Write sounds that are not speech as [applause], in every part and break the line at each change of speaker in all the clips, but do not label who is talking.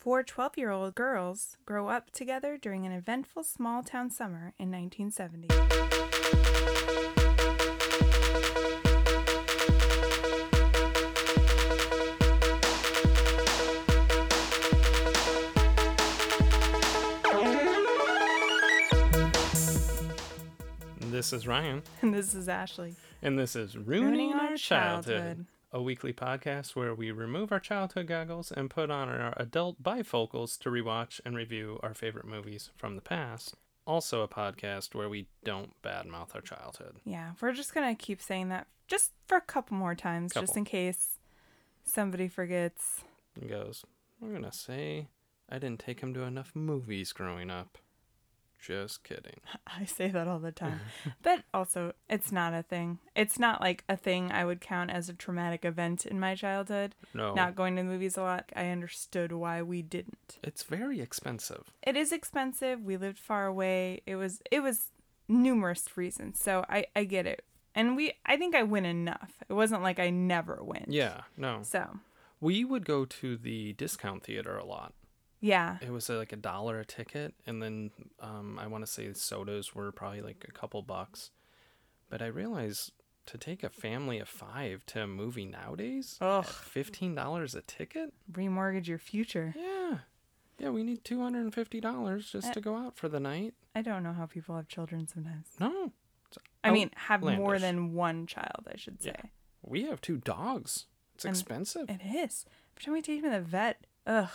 Four 12 year old girls grow up together during an eventful small town summer in 1970.
This is Ryan, [laughs]
And this is Ashley.
and this is Ruining, Our, childhood, a weekly podcast where we remove our childhood goggles and put on our adult bifocals to rewatch and review our favorite movies from the past. Also, a podcast where we don't badmouth our childhood.
Yeah, we're just going to keep saying that just for a couple more times, just in case somebody forgets.
And goes, I'm gonna say I didn't take him to enough movies growing up. Just kidding. [laughs]
I say that all the time. [laughs] but also, it's not a thing. It's not like a thing I would count as a traumatic event in my childhood.
No,
Not going to the movies a lot. I understood why we didn't.
it's very expensive.
It is expensive. We lived far away. It was it was numerous reasons. So I I get it. And we I think I went enough. It wasn't like I never went.
Yeah, no.
So,
We would go to the discount theater a lot.
Yeah.
It was uh, like a dollar a ticket, and then um, I want to say sodas were probably like a couple bucks. But I realized to take a family of five to a movie nowadays,
Ugh.
fifteen dollars a ticket.
Remortgage your future.
Yeah, yeah, we need two hundred and fifty dollars just
Uh,
to go out for the night.
I don't know how people have children sometimes.
No,
I mean, have more than one child, I should say.
Yeah. we have two dogs. It's
And-
expensive.
It is. Every time we take him to the vet, ugh.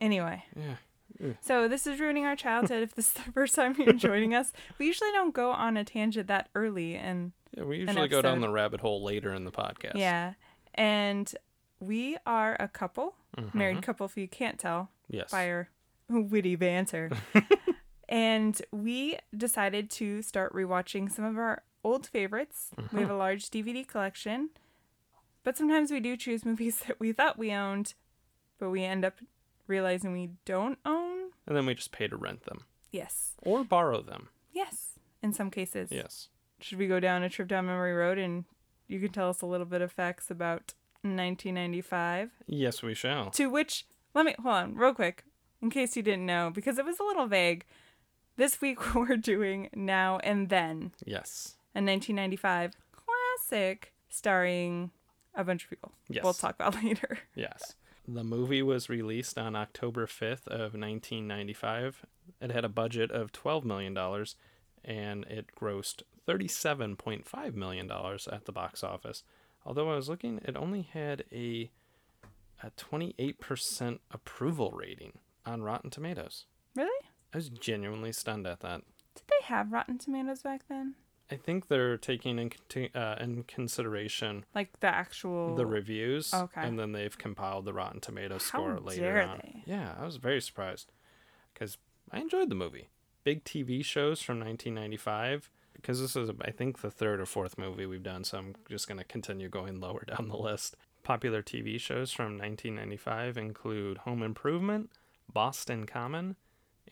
Anyway,
yeah,
so this is ruining our childhood. if this is the [laughs] first time you're joining us, we usually don't go on a tangent that early, and
yeah. We usually go down the rabbit hole later in the podcast.
yeah, and we are a couple,
Mhm.
married couple, if you can't tell
Yes.
by our witty banter, [laughs] and we decided to start rewatching some of our old favorites. We have a large DVD collection, but sometimes we do choose movies [laughs] that we thought we owned, but we end up realizing we don't own.
And then we just pay to rent them
Yes.
or borrow them.
Yes. In some cases.
Yes.
Should we go down a trip down memory road and you can tell us a little bit of facts about 1995?
Yes, we shall.
To which, let me, hold on, real quick, in case you didn't know, because it was a little vague. This week [laughs] we're doing Now and Then,
Yes.
a 1995 classic starring a bunch of people.
Yes.
We'll talk about [laughs] later.
Yes. The movie was released on October 5th of 1995. It had a budget of $12 million and it grossed $37.5 million at the box office. Although I was looking, it only had a a 28% approval rating on Rotten Tomatoes.
Really?
I was genuinely stunned at that.
Did they have Rotten Tomatoes back then?
I think they're taking in, uh, in consideration
Like the actual.
the reviews,
Okay.
and then they've compiled the Rotten Tomatoes
How
score later
dare
on.
they?
Yeah, I was very surprised because I enjoyed the movie. Big TV shows from 1995. Because this is, I think, the third or fourth movie we've done, so I'm just going to continue going [laughs] lower down the list. Popular TV shows from 1995 include Home Improvement, Boston Common,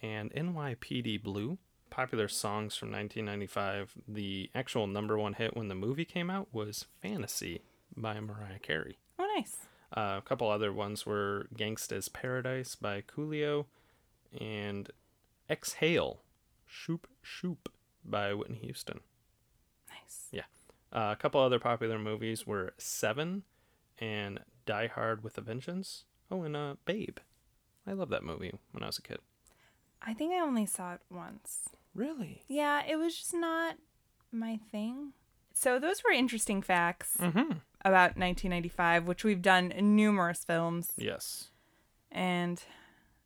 and NYPD Blue. Popular songs from 1995. The actual number one hit when the movie came out was Fantasy by Mariah Carey.
Oh, nice.
Uh, a couple other ones were Gangsta's Paradise by Coolio and Exhale, Shoop Shoop by Whitney Houston.
Nice. Yeah.
Uh, a couple other popular movies were Seven and Die Hard with a Vengeance. Oh, and uh, Babe. I love that movie when I was a kid.
I think I only saw it once.
Really?
Yeah, it was just not my thing. So those were interesting facts
Mm-hmm.
about 1995, which we've done in numerous films.
Yes.
And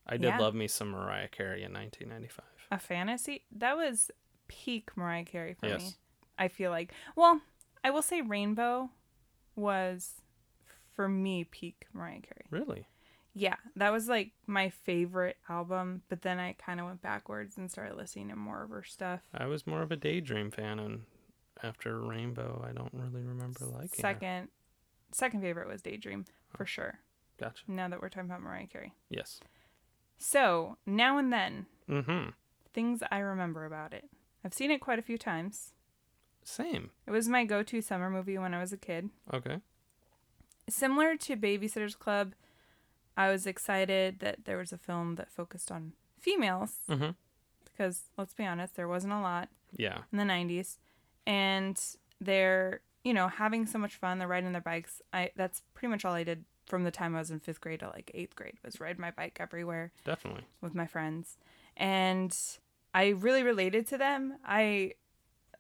I did
Yeah.
love me some Mariah Carey in 1995.
a fantasy that was peak Mariah Carey for
Yes.
me. I feel like. Well, I will say Rainbow was for me peak Mariah Carey.
Really?
Yeah, that was like my favorite album, but then I kind of went backwards and started listening to more of her stuff.
I was more of a Daydream fan, and after Rainbow, I don't really remember liking her.
second second favorite was Daydream for sure.
Gotcha.
Now that we're talking about Mariah Carey.
Yes.
So, now and then,
Mm-hmm.
things I remember about it. I've seen it quite a few times.
Same.
It was my go to summer movie when I was a kid.
Okay.
Similar to Babysitter's Club, I was excited that there was a film that focused on females
Mm-hmm.
because let's be honest, there wasn't a lot
Yeah.
in the 90s and they're you know having so much fun they're riding their bikes i that's pretty much all i did from the time i was in fifth grade to like eighth grade was ride my bike everywhere
Definitely.
with my friends and i really related to them i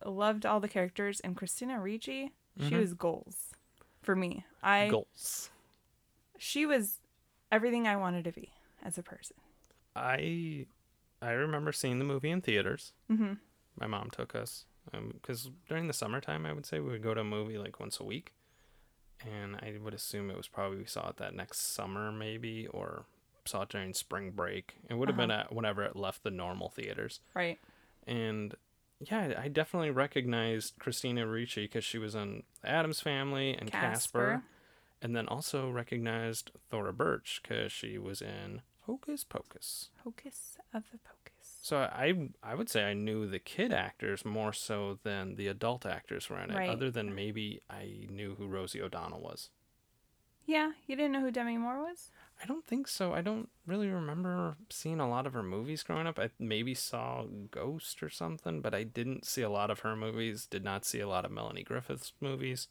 loved all the characters and christina ricci she
Mhm.
was goals for me i
Goals.
she was everything i wanted to be as a person
I I remember seeing the movie in theaters.
hmm
My mom took us because during the summertime, I would say we would go to a movie like once a week, and I would assume it was probably we saw it that next summer maybe or saw it during spring break. It would have been at whenever it left the normal theaters.
right
and yeah, I definitely recognized Christina Ricci because she was in Addams Family and Casper,
Casper.
And then also recognized Thora Birch because she was in Hocus Pocus.
hocus of the pocus
So I I would say I knew the kid actors more so than the adult actors were in it.
Right.
Other than maybe I knew who Rosie O'Donnell was.
yeah you didn't know who demi moore was
I don't think so. I don't really remember seeing a lot of her movies growing up. I maybe saw Ghost or something, but I didn't see a lot of her movies. Did not see a lot of Melanie Griffith's movies,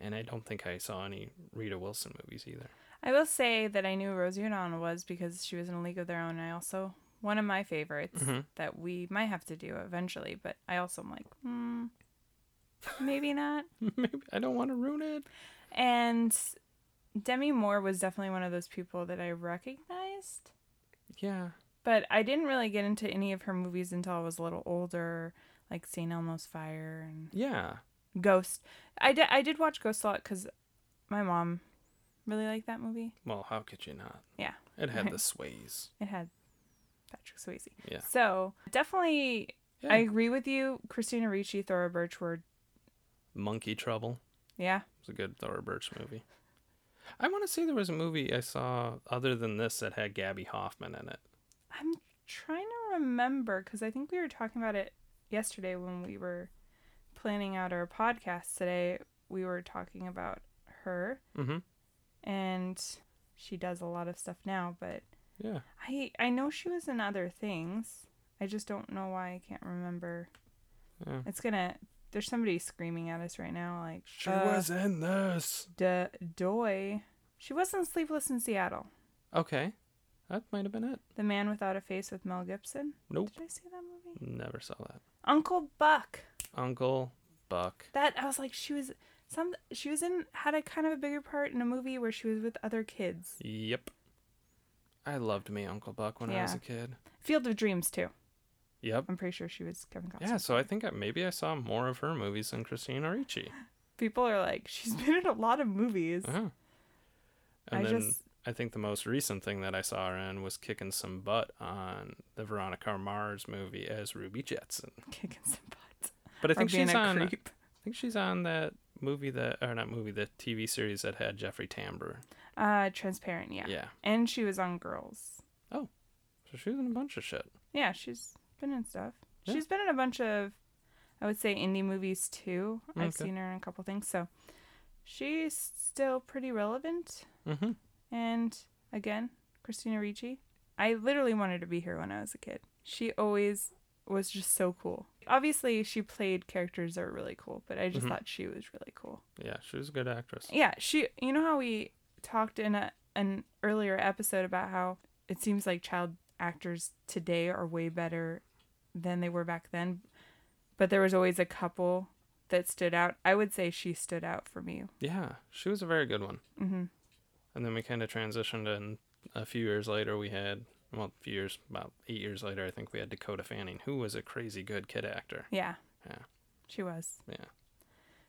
and I don't think I saw any Rita Wilson movies either.
I will say that I knew Rosie O'Donnell was because she was in A League of Their Own. And I also one of my favorites
Mhm.
that we might have to do eventually, but I also am like, hmm, maybe [laughs] not.
maybe I don't want to ruin it.
And Demi Moore was definitely one of those people that I recognized,
Yeah,
but I didn't really get into any of her movies until I was a little older, like St. Elmo's Fire and
yeah,
Ghost. I did I did watch Ghost a lot because my mom really liked that movie.
Well, how could you not?
Yeah.
It had the [laughs] sways.
It had Patrick Swayze.
Yeah.
So definitely,
Yeah.
I agree with you. Christina Ricci, Thora Birch were,
Monkey Trouble.
yeah,
It was a good Thora Birch movie. I want to say there was a movie I saw other than this that had Gaby Hoffmann in it.
I'm trying to remember because I think we were talking about it yesterday when we were planning out our podcast today. We were talking about her,
Mm-hmm.
and she does a lot of stuff now. But
Yeah.
I I know she was in other things. I just don't know why I can't remember.
Yeah.
It's gonna. There's somebody screaming at us right now, like
She
uh,
was in this.
D- Doy. She was in Sleepless in Seattle.
Okay. That might have been it.
The Man Without a Face with Mel Gibson.
Nope.
Did I see that movie?
Never saw that.
Uncle Buck.
Uncle Buck.
That I was like, she was some. She was in had a kind of a bigger part in a movie where she was with other kids.
Yep. I loved me Uncle Buck when I was
Yeah.
a kid.
Field of Dreams too.
Yep.
I'm pretty sure she was Kevin Costner.
Yeah, so I think I, maybe I saw more of her movies than Christina Ricci. [laughs]
People are like, she's been in a lot of movies.
And
I
then
just
I think the most recent thing that I saw her in was kicking some butt on the Veronica Mars movie as Ruby Jetson.
kicking some butt.
But I think she's on.
creep.
I think she's on that movie that or not movie the TV series that had Jeffrey Tambor.
Uh, transparent, yeah.
Yeah.
And she was on Girls.
Oh, so she was in a bunch of shit.
Yeah, she's been in stuff.
Yeah.
She's been in a bunch of, I would say, indie movies too. I've seen her in a couple things. So she's still pretty relevant.
Mm-hmm.
And again, Christina Ricci. I literally wanted to be here when I was a kid. She always was just so cool. Obviously, she played characters that were really cool, but I just
Mhm.
thought she was really cool.
Yeah, she was a good actress.
Yeah, she. You know how we talked in a, an earlier episode about how it seems like child actors today are way better than they were back then, but there was always a couple that stood out. I would say she stood out for me.
Yeah, she was a very good one.
hmm
And then we kind of transitioned, and a few years later, we had, well, a few years, about eight years later, I think we had Dakota Fanning, who was a crazy good kid actor.
Yeah.
Yeah.
She was.
Yeah.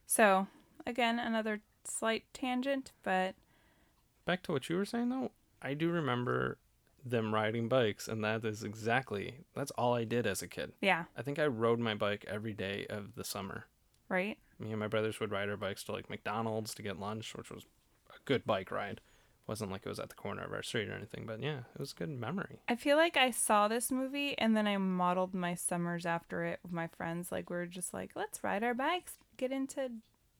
So again, another slight tangent, but
Back to what you were saying, though, I do remember them riding bikes, and that is exactly, that's all I did as a kid.
yeah,
I think I rode my bike every day of the summer.
right.
Me and my brothers would ride our bikes to like McDonald's to get lunch, which was a good bike ride. Wasn't like it was at the corner of our street or anything, but yeah, it was a good memory.
I feel like I saw this movie and then I modeled my summers after it with my friends. Like we were just like, let's ride our bikes, get into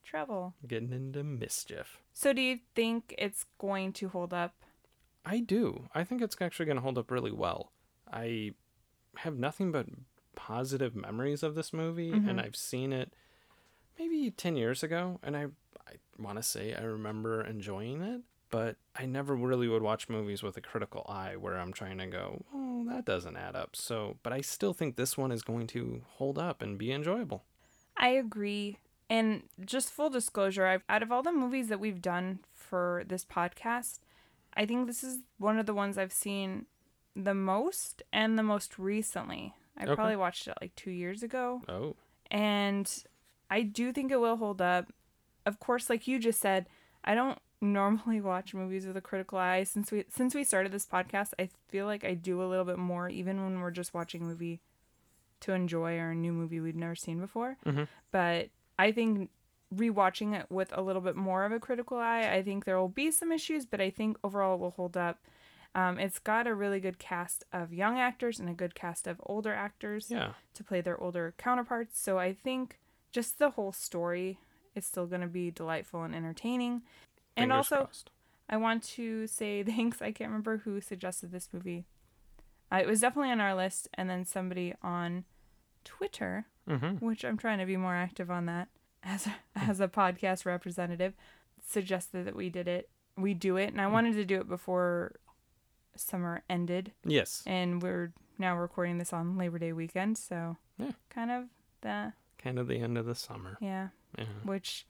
trouble.
Getting into mischief.
So do you think it's going to hold up?
I do. I think it's actually going to hold up really well. I have nothing but positive memories of this movie,
Mhm.
and I've seen it maybe 10 years ago, and I, I want to say I remember enjoying it, but I never really would watch movies with a critical eye where I'm trying to go, oh, that doesn't add up. So, but I still think this one is going to hold up and be enjoyable.
I agree. And just full disclosure, I've, out of all the movies that we've done for this podcast, I think this is one of the ones I've seen the most and the most recently. I
Okay.
probably watched it like two years ago.
Oh,
And I do think it will hold up. Of course, like you just said, I don't normally watch movies with a critical eye. Since we since we started this podcast, I feel like I do a little bit more, even when we're just watching a movie to enjoy or a new movie we've never seen before.
Mhm.
But I think rewatching it with a little bit more of a critical eye, I think there will be some issues, but I think overall it will hold up. Um, it's got a really good cast of young actors and a good cast of older actors
yeah.
to play their older counterparts. So I think just the whole story is still going to be delightful and entertaining. And also,
crossed.
I want to say [laughs] thanks. I can't remember who suggested this movie. Uh, it was definitely on our list, and then somebody on Twitter,
Mm-hmm.
which I'm trying to be more active on that [laughs] as a, as a podcast representative, suggested that we did it. We do it, and I wanted to do it before summer ended
Yes.
and we're now recording this on Labor Day weekend, so
Yeah.
kind of the
Kind of the end of the summer.
yeah.
Yeah.
Which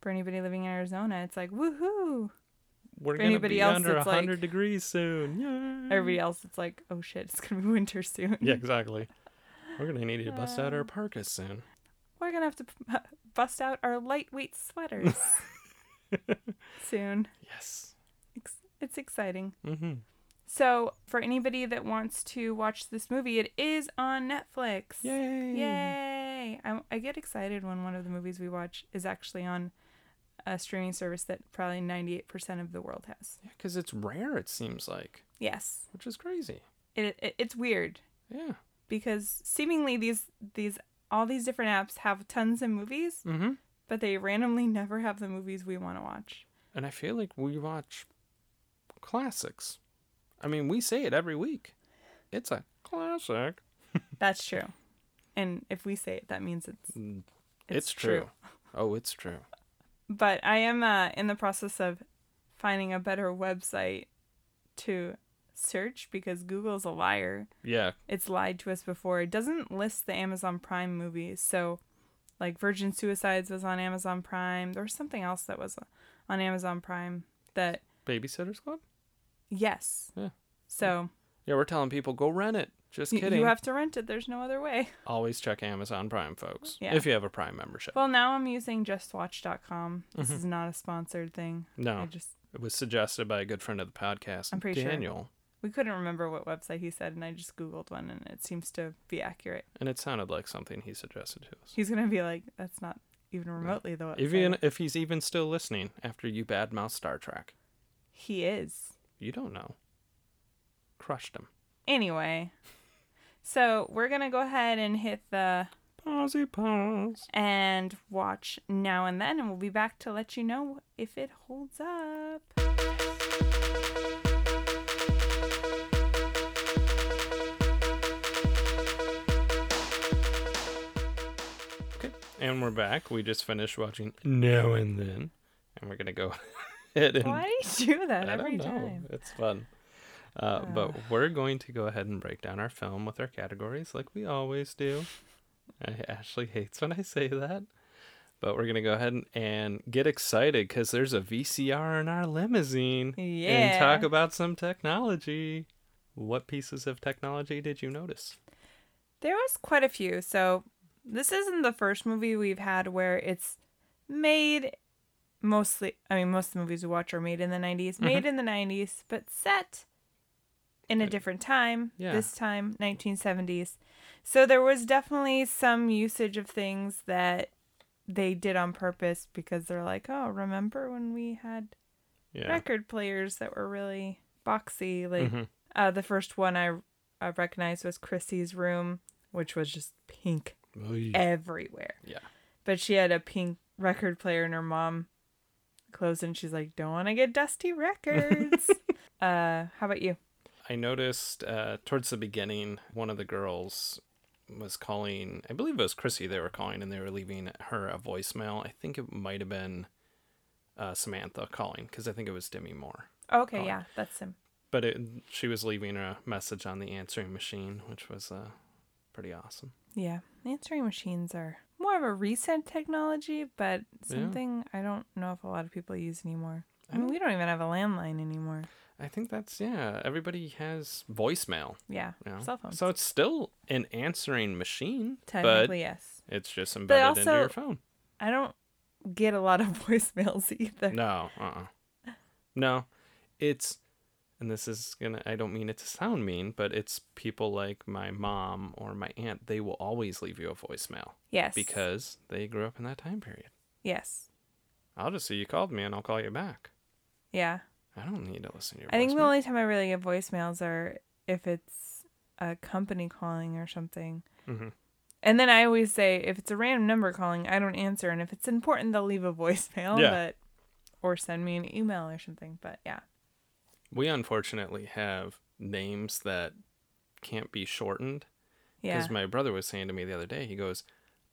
for anybody living in Arizona, it's like woohoo.
We're
For
gonna
anybody
be
else,
under
it's like-
hundred degrees soon. Yeah.
Everybody else, it's like oh shit, it's gonna be [laughs] winter soon.
Yeah, exactly. We're gonna need to bust out our
Uh,
parkas soon.
We're gonna have to p- bust out our lightweight sweaters [laughs] soon.
Yes.
It's exciting.
Mm-hmm.
So for anybody that wants to watch this movie, it is on Netflix.
Yay!
Yay! I, I get excited when one of the movies we watch is actually on a streaming service that probably 98% of the world has.
Yeah, because it's rare. It seems like,
Yes.
which is crazy.
It, it it's weird
Yeah.
because seemingly these these all these different apps have tons of movies,
Mm-hmm.
but they randomly never have the movies we want to watch.
And I feel like we watch classics. I mean, we say it every week. It's a classic. [laughs]
That's true. And if we say it, that means it's
Mm,
it's,
true. Oh, it's true.
But I am uh, in the process of finding a better website to search because Google's a liar.
Yeah.
It's lied to us before. It doesn't list the Amazon Prime movies. So, like Virgin Suicides was on Amazon Prime. There was something else that was on Amazon Prime that,
Babysitters Club.
yes.
Yeah.
So,
Yeah, we're telling people go rent it. Just
y-
kidding.
you have to rent it. There's no other way. [laughs]
Always check Amazon Prime, folks.
Yeah.
If you have a Prime membership.
Well, now I'm using justwatch.com. This
Mhm.
is not a sponsored thing. I
no,
just
it was suggested by a good friend of the podcast,
I'm pretty sure.
Daniel,
we couldn't remember what website he said, and I just googled one, and it seems to be accurate.
and it sounded like something he suggested to us.
He's gonna be like, "That's not even remotely the website."
Even if he's even still listening after you badmouth Star Trek,
he is.
you don't know. Crushed him.
Anyway, so we're gonna go ahead and hit the
Pausey pause.
and watch now and then, and we'll be back to let you know if it holds up.
Okay, and we're back. We just finished watching Now and Then, and we're gonna go [laughs] ahead and
Why do you do that every time?
It's fun. Uh, but we're going to go ahead and break down our film with our categories like we always do. I, Ashley hates when I say that. But we're going to go ahead and, and get excited because there's a VCR in our limousine
Yeah.
and talk about some technology. What pieces of technology did you notice?
There was quite a few. So this isn't the first movie we've had where it's made mostly I mean most of the movies we watch are made in the 90s, made in the 90s, but set in a different time.
Yeah.
This time 1970s. So there was definitely some usage of things that they did on purpose because they're like, "Oh, remember when we had
Yeah.
record players that were really boxy like
Mhm.
uh, the first one I, I recognized was Chrissy's room, which was just pink
Oy.
everywhere.
Yeah.
But she had a pink record player, and her mom closed, and she's like, "Don't want to get dusty records." [laughs] Uh, how about you?
I noticed uh, towards the beginning, one of the girls was calling. I believe it was Chrissy. They were calling, and they were leaving her a voicemail. I think it might have been uh, Samantha calling because I think it was Demi Moore.
Okay,
Oh.
yeah, that's him.
But it, she was leaving a message on the answering machine, which was uh, pretty awesome.
Yeah, answering machines are more of a recent technology, but
Yeah.
something I don't know if a lot of people use anymore. I mean, we don't even have a landline anymore.
I think that's yeah. Everybody has voicemail.
Yeah,
You know?
cell phones.
So it's still an answering machine,
Technically, yes.
it's just embedded into
also-
your phone.
I don't get a lot of [laughs] voicemails either.
No, uh, uh no, it's, and this is gonna. I don't mean it to sound mean, but it's people like my mom or my aunt. They will always leave you a voicemail
Yes.
because they grew up in that time period.
yes.
I'll just say you called me and I'll call you back.
Yeah.
I don't need to listen to your
I think the only time I really get voicemails are if it's a company calling or something.
Mhm.
And then I always say if it's a random number calling, I don't answer, and if it's important, they'll leave a voicemail,
Yeah.
but or send me an email or something. But yeah,
We unfortunately have names that can't be shortened.
yeah,
Because my brother was saying to me the other day, he goes,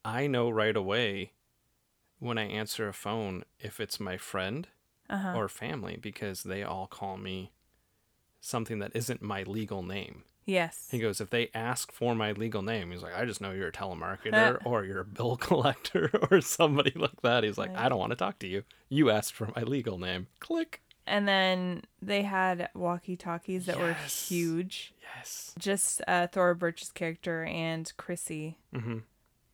I know right away when I answer a phone if it's my friend
uh-huh.
or family because they all call me something that isn't my legal name.
yes,
He goes, if they ask for my legal name, he's like, I just know you're a telemarketer [laughs] or you're a bill collector [laughs] or somebody like that. He's like,
Right.
I don't want to talk to you. You asked for my legal name. Click.
and then they had walkie talkies that were huge.
Yes.
Just uh, Thora Birch's character and Chrissy
hmm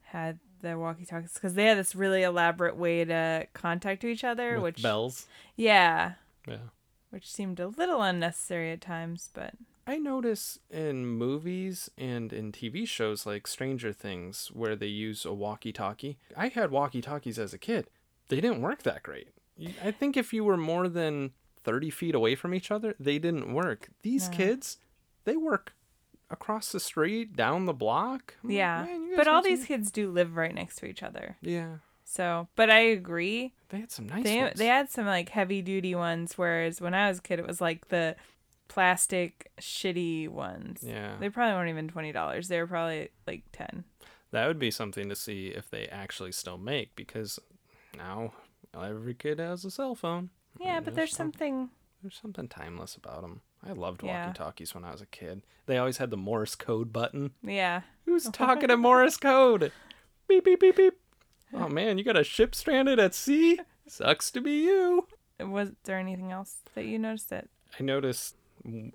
had the walkie talkies because they had this really elaborate way to contact each other,
With
which
bells.
yeah,
Yeah.
which seemed a little unnecessary at times, but
I notice in movies and in TV shows like Stranger Things where they use a walkie talkie. I had walkie talkies as a kid. They didn't work that great. I think if you were more than 30 feet away from each other, they didn't work. These
No.
kids, they work across the street, down the block. I'm like,
yeah.
"Man, you guys
but all
got some-"
these kids do live right next to each other.
Yeah.
So, but I agree.
They had some nice
they
ones.
they had some like heavy duty ones, whereas when I was a kid, it was like the plastic shitty ones.
yeah.
They probably weren't even twenty dollars. They were probably like ten.
That would be something to see if they actually still make because now every kid has a cell phone.
Yeah, but there's
some-
something.
There's something timeless about them. I loved
Yeah.
walkie talkies when I was a kid. They always had the Morse code button.
Yeah.
Who's [laughs] talking in Morse code? Beep, beep, beep, beep. Oh man, you got a ship stranded at sea? Sucks to be you.
Was there anything else that you noticed that?
I noticed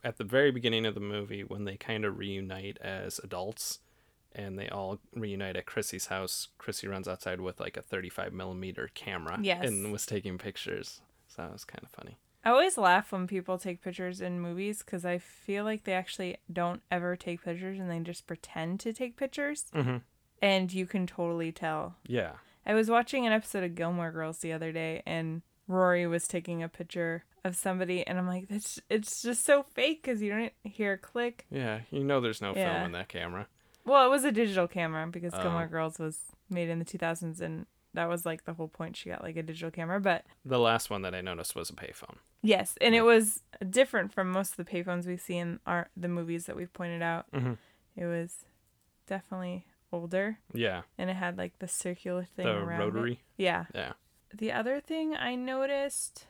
at the very beginning of the movie when they kind of reunite as adults and they all reunite at Chrissy's house. Chrissy runs outside with like a 35 millimeter camera
Yes.
and was taking pictures. So that was kind of funny.
I always laugh when people take pictures in movies because I feel like they actually don't ever take pictures and they just pretend to take pictures,
Mm-hmm.
and you can totally tell.
Yeah.
I was watching an episode of Gilmore Girls the other day, and Rory was taking a picture of somebody, and I'm like, it's it's just so fake because you don't hear a click.
Yeah. You know there's no
Yeah.
film in that camera.
Well, it was a digital camera because
Oh.
Gilmore Girls was made in the 2000s, and that was like the whole point. She got like a digital camera, but
The last one that I noticed was a payphone.
yes, and it was different from most of the payphones we see in our the movies that we've pointed out.
Mhm.
It was definitely older,
Yeah.
and it had like the circular thing
The
around it.
rotary.
Yeah.
Yeah.
The other thing I noticed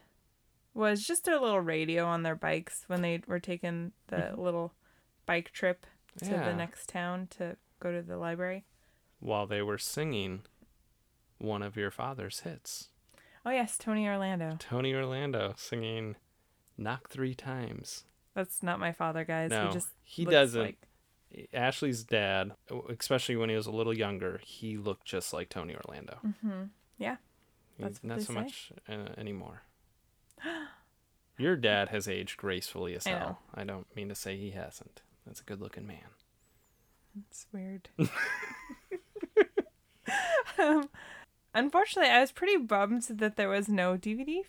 was just their little radio on their bikes when they were taking the little bike trip to
Yeah.
the next town to go to the library.
While they were singing one of your father's hits.
Oh yes, Tony Orlando.
Tony Orlando singing Knock Three Times.
That's not my father, guys.
No,
he just
he
looks
doesn't.
Like,
Ashley's dad, especially when he was a little younger, he looked just like Tony Orlando.
hmm Yeah, that's
not so
say.
much uh, anymore. [gasps] Your dad has aged gracefully as
I
hell.
know.
I don't mean to say he hasn't. That's a good looking man.
it's weird. [laughs] [laughs] um, unfortunately, I was pretty bummed that there was no DVD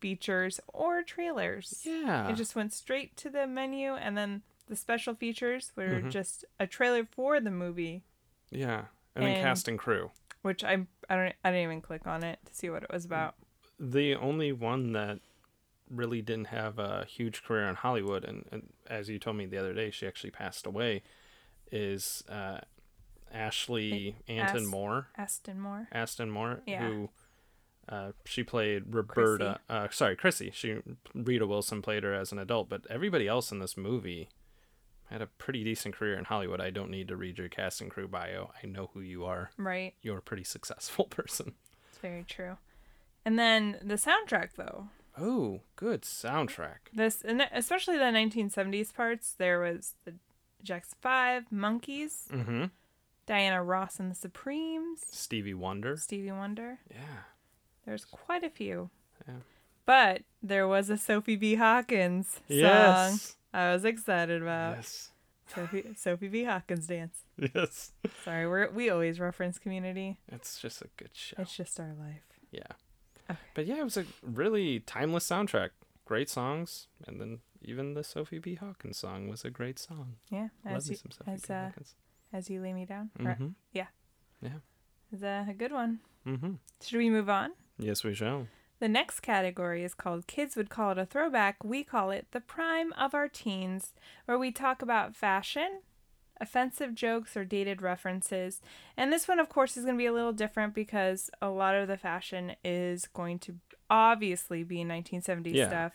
features or trailers.
Yeah.
It just went straight to the menu, and then the special features were
Mhm.
just a trailer for the movie,
yeah. And then
and-
cast and crew.
which I I don't I didn't even click on it to see what it was about.
The only one that really didn't have a huge career in Hollywood, and, and as you told me the other day, she actually passed away, is uh, Ashley Anton
As-
Moore.
Aston Moore.
Aston Moore,
Yeah.
who uh, she played Roberta. Uh, sorry, Chrissy. She Rita Wilson played her as an adult, but everybody else in this movie had a pretty decent career in Hollywood. I don't need to read your cast and crew bio. I know who you are.
Right.
You're a pretty successful [laughs] person.
It's very true. And then the soundtrack, though.
Oh, good soundtrack.
This, and especially the 1970s parts, there was the Jackson 5, Monkees,
Mm-hmm.
Diana Ross and the Supremes,
Stevie Wonder.
Stevie Wonder.
Yeah.
There's quite a few.
Yeah.
But there was a Sophie B. Hawkins song
Yes.
I was excited about.
Yes.
Sophie, Sophie B. Hawkins dance.
Yes.
Sorry, we we always reference community.
It's just a good show.
It's just our life.
Yeah.
Okay.
But yeah, it was a really timeless soundtrack. Great songs, and then even the Sophie B. Hawkins song was a great song.
Yeah,
Love
as
me
you,
some Sophie
as,
B.
uh,
Hawkins.
As you lay me down. Or-
Mm-hmm.
Is a, a good one.
Mm-hmm.
Should we move on?
Yes, we shall.
The next category is called Kids Would Call It a Throwback. We call it the prime of our teens, where we talk about fashion, offensive jokes, or dated references. And this one, of course, is going to be a little different because a lot of the fashion is going to obviously be 1970s
Yeah.
stuff.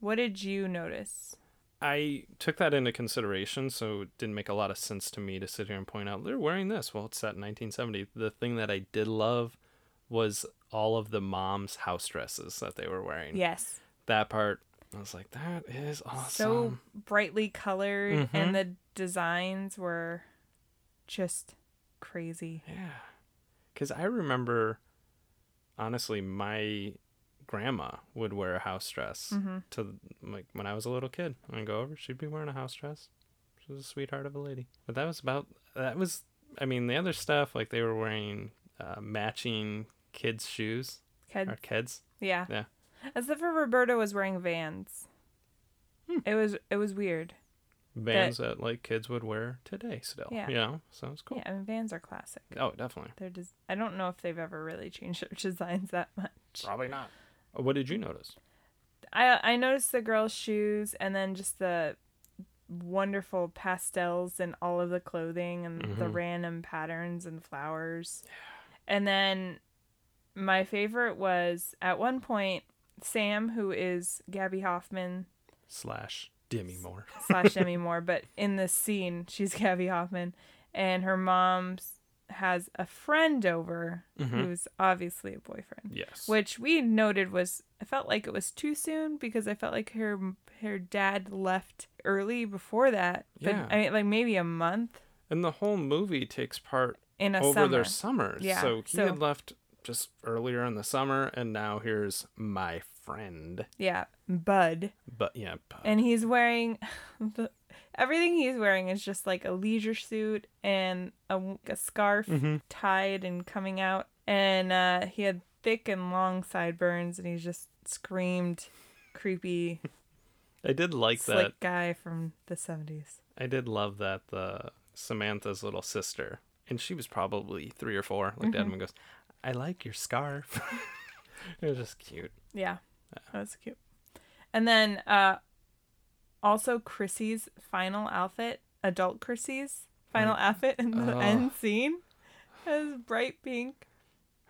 What did you notice?
I took that into consideration, so it didn't make a lot of sense to me to sit here and point out they're wearing this. Well, it's set in 1970. The thing that I did love was all of the moms' house dresses that they were wearing.
Yes.
That part, I was like, that is awesome.
So brightly colored,
Mhm.
and the designs were just crazy.
Yeah. Because I remember, honestly, my grandma would wear a house dress
hmm
to like when I was a little kid. When I go over, she'd be wearing a house dress. She was a sweetheart of a lady. But that was about that was. I mean, the other stuff like they were wearing uh, matching kids' shoes
Kids.
or kids.
Yeah.
Yeah.
Except for Roberta was wearing Vans.
Hmm.
It was it was weird.
Vans that, like kids would wear today still.
Yeah.
You know, so it's cool.
Yeah, I mean Vans are classic.
Oh, definitely.
They're just I don't know if they've ever really changed their [laughs] designs that much.
Probably not. What did you notice?
I I noticed the girls' shoes and then just the wonderful pastels and all of the clothing and the
Mhm.
random patterns and flowers. And then my favorite was at one point Sam, who is Gaby Hoffmann
Slash Demi Moore.
slash Demi [laughs] Moore, but in this scene, she's Gaby Hoffmann, and her mom has a friend over
Mhm.
who's obviously a boyfriend,
Yes.
which we noted was I felt like it was too soon because I felt like her her dad left early before that, but
Yeah.
I mean like maybe a month
And the whole movie takes part
in a
over
summer.
their summers.
Yeah,
So he
so-
had left just earlier in the summer, and now here's my friend.
Yeah, Bud,
But yeah, but-
and he's wearing [laughs] the. Everything he's wearing is just like a leisure suit and a, a scarf
Mhm.
tied and coming out. And uh, he had thick and long sideburns, and he just screamed, creepy,
I did like that.
guy from the 70s.
I did love that the Samantha's little sister, and she was probably three or four, looked
Mm-hmm.
at him and goes, "I like your scarf." [laughs] it was just cute.
Yeah, that was cute. And then uh, also Chrissy's final outfit, adult Chrissy's final outfit in the
Oh.
end scene, is bright pink.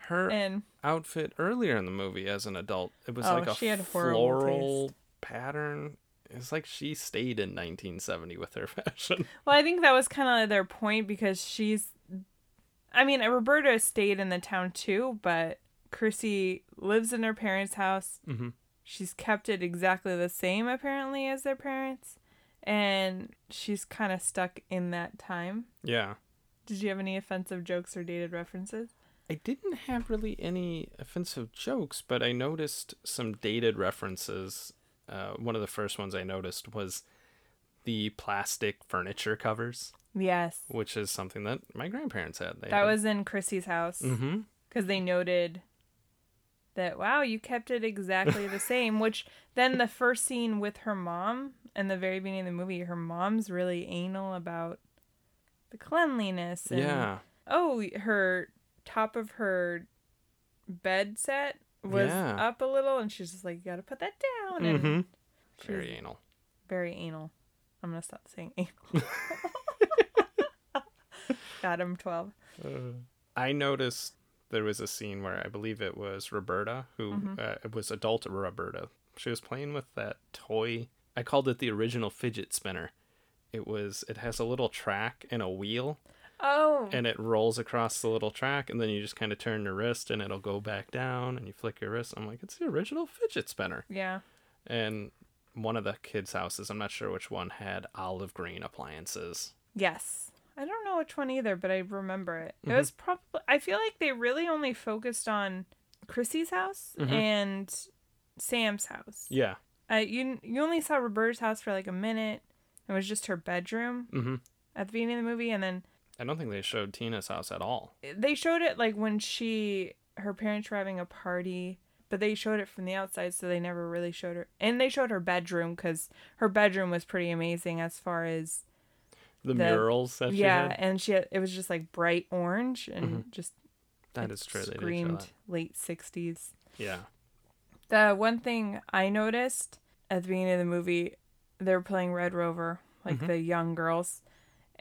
Her
And
outfit earlier in the movie as an adult, it was
Oh,
like a
she had
floral pattern. It's like she stayed in 1970 with her [laughs] fashion.
Well, I think that was kind of their point because she's. I mean, Roberta stayed in the town too, but Chrissy lives in her parents' house.
Mhm.
She's kept it exactly the same, apparently, as their parents. And she's kind of stuck in that time.
Yeah.
Did you have any offensive jokes or dated references?
I didn't have really any offensive jokes, but I noticed some dated references. Uh, one of the first ones I noticed was the plastic furniture covers,
Yes.
which is something that my grandparents had. They
That was in Chrissy's house
Mm-hmm.
because they noted that, wow, you kept it exactly the [laughs] same. Which then the first scene with her mom in the very beginning of the movie, her mom's really anal about the cleanliness. And,
Yeah.
Oh, her top of her bed set was
Yeah.
up a little, and she's just like, "You got to put that down." And
Mm-hmm. Very anal.
very anal. I'm gonna stop saying anal. [laughs] [laughs] Got him twelve.
I noticed there was a scene where I believe it was Roberta who
Mm-hmm.
uh, it was adult Roberta. She was playing with that toy. I called it the original fidget spinner. It was it has a little track and a wheel
Oh,
and it rolls across the little track and then you just kind of turn your wrist and it'll go back down and you flick your wrist. I'm like, it's the original fidget spinner.
yeah.
And one of the kids' houses, I'm not sure which one, had olive green appliances.
Yes. I don't know which one either, but I remember it.
Mm-hmm.
It was probably. I feel like they really only focused on Chrissy's house
Mhm.
and Sam's house.
Yeah.
Uh, you you only saw Roberta's house for like a minute. It was just her bedroom
hmm
at the beginning of the movie, and then
I don't think they showed Tina's house at all.
they showed it like when she her parents were having a party but they showed it from the outside so they never really showed her and they showed her bedroom because her bedroom was pretty amazing as far as
The,
The-
murals that she
yeah and she had, it was just like bright orange and
Mhm.
just
That is true.
Screamed late 60s
Yeah.
the one thing i noticed at the beginning of the movie they were playing red rover like
Mhm.
the young girls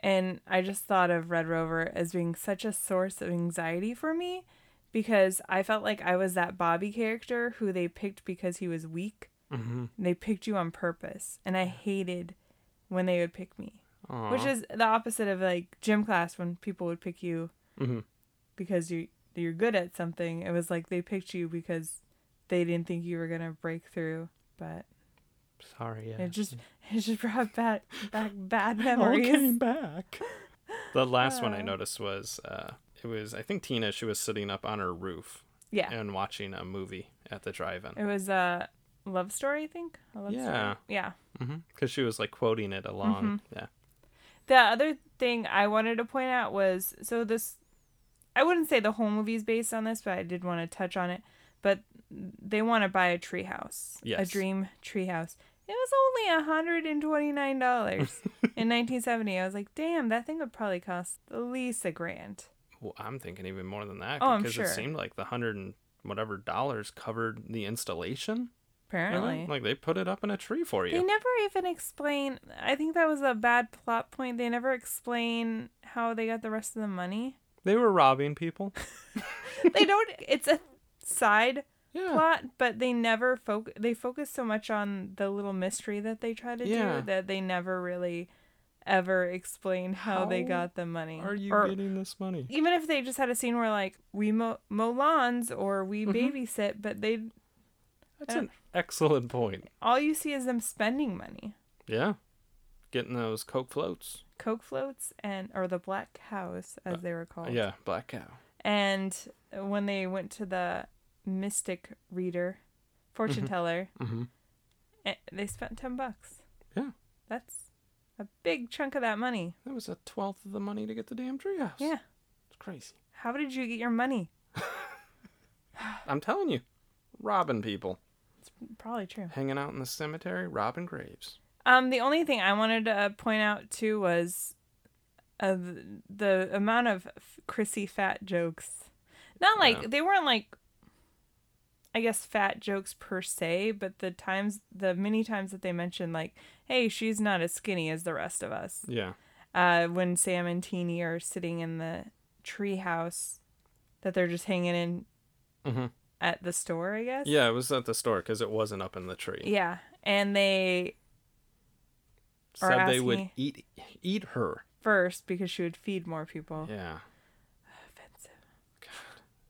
and i just thought of red rover as being such a source of anxiety for me because i felt like i was that bobby character who they picked because he was weak
Mm-hmm.
they picked you on purpose and i hated when they would pick me which is the opposite of like gym class when people would pick you
hmm
because you you're good at something. It was like they picked you because they didn't think you were gonna break through. But
Sorry. Yeah.
it just [laughs] it just brought back back bad [laughs] memories.
All came back. [laughs] The last one I
Uh.
noticed was uh, it was I think Tina. She was sitting up on her roof
Yeah,
and watching a movie at the drive-in.
it was a love story. I think. A love
Yeah.
Story. Yeah.
Because she was like quoting it along.
Mm-hmm.
Yeah.
The other thing I wanted to point out was so this I wouldn't say the whole movie is based on this, but I did want to touch on it. But they want to buy a treehouse, a
Yes.
dream treehouse. It was only hundred and twenty nine dollars [laughs] in nineteen seventy. I was like, damn, that thing would probably cost at least a grand.
Well, I'm thinking even more than that
Oh,
because
sure.
it seemed like the hundred and whatever dollars covered the installation.
Apparently,
Like they put it up in a tree for you.
they never even explain. I think that was a bad plot point. They never explain how they got the rest of the money.
They were robbing people. [laughs]
they don't. It's a side
Yeah.
plot, but they never focus. They focus so much on the little mystery that they try to
Yeah.
do that they never really ever explain how, they got the money.
Are you
or
getting this money?
even if they just had a scene where like we mow, mow lawns or we
Mhm.
babysit, but they
That's
Uh,
an excellent point.
all you see is them spending money.
Yeah. Getting those Coke floats.
Coke floats and or the black cows as they were called.
Uh, Yeah, black cow.
And when they went to the mystic reader, fortune
Mhm.
teller,
Mm-hmm.
eh, they spent 10 bucks.
Yeah.
That's a big chunk of that money.
That was a twelfth of the money to get the damn treehouse.
Yeah.
It's crazy.
How did you get your money? [laughs]
I'm telling you, robbing people,
Probably true.
hanging out in the cemetery, robbing graves.
Um, the only thing I wanted to uh, point out too was uh, the, the amount of Chrissy fat jokes. Not like
Yeah.
they weren't like, I guess fat jokes per se, but the times, the many times that they mentioned like, "Hey, she's not as skinny as the rest of us."
Yeah.
Uh, when Sam and Teeny are sitting in the treehouse, that they're just hanging in
Mm-hmm.
At the store, I guess.
Yeah, it was at the store because it wasn't up in the tree.
Yeah, and they
Said they would eat eat her.
first because she would feed more people.
Yeah.
Offensive.
God,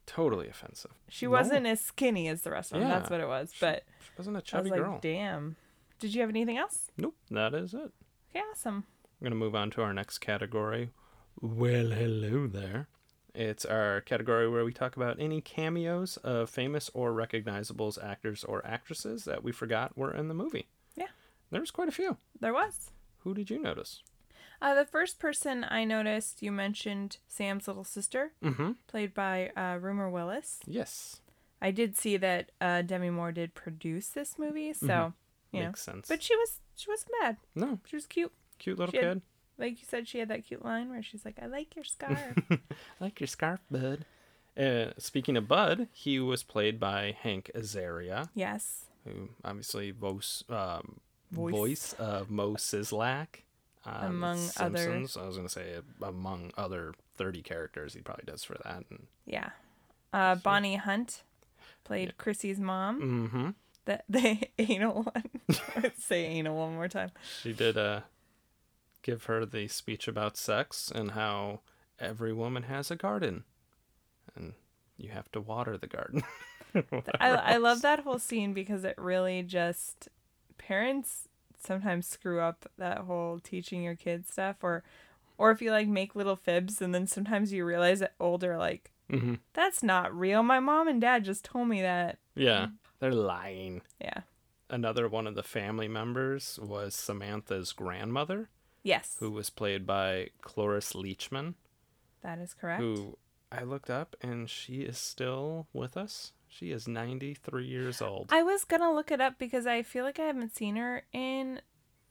Totally offensive.
She
No.
wasn't as skinny as the rest of them. That's what it was. But
She wasn't a
I was
chubby
like,
girl.
damn. Did you have anything else?
Nope. That is it.
Okay, awesome.
I'm going to move on to our next category. Well, hello there. It's our category where we talk about any cameos of famous or recognizable actors or actresses that we forgot were in the movie.
Yeah.
There's quite a few.
There was.
Who did you notice?
Uh, the first person I noticed, you mentioned Sam's little sister,
Mm-hmm.
played by uh, Rumer Willis.
Yes.
I did see that uh, Demi Moore did produce this movie, so
Mhm.
you know.
Makes sense.
But she was she wasn't bad.
no,
She was cute.
cute little
She
kid.
Like you said, she had that cute line where she's like, "I like your [laughs] scarf."
I like your scarf, bud. Uh, speaking of Bud, he was played by Hank Azaria,
Yes.
who obviously voice um,
Voice.
voice. of Moe Szyslak. on
Among other-
I was gonna say among other thirty characters he probably does for that. And,
Yeah. Uh, Bonnie Hunt played Chrissy's mom.
mm-hmm.
The [laughs] the anal one. Let's [laughs] say anal one more time.
She did uh, give her the speech about sex and how every woman has a garden, and you have to water the garden. [laughs]
I I love that whole scene because it really just parents sometimes screw up that whole teaching your kids stuff or or if you like make little fibs and then sometimes you realize that older like
hmm
that's not real. My mom and dad just told me that.
Yeah, they're lying.
Yeah.
Another one of the family members was Samantha's grandmother,
Yes.
who was played by Cloris Leachman,
That is correct.
who I looked up and she is still with us. She is 93 years old.
I was gonna look it up because I feel like I haven't seen her in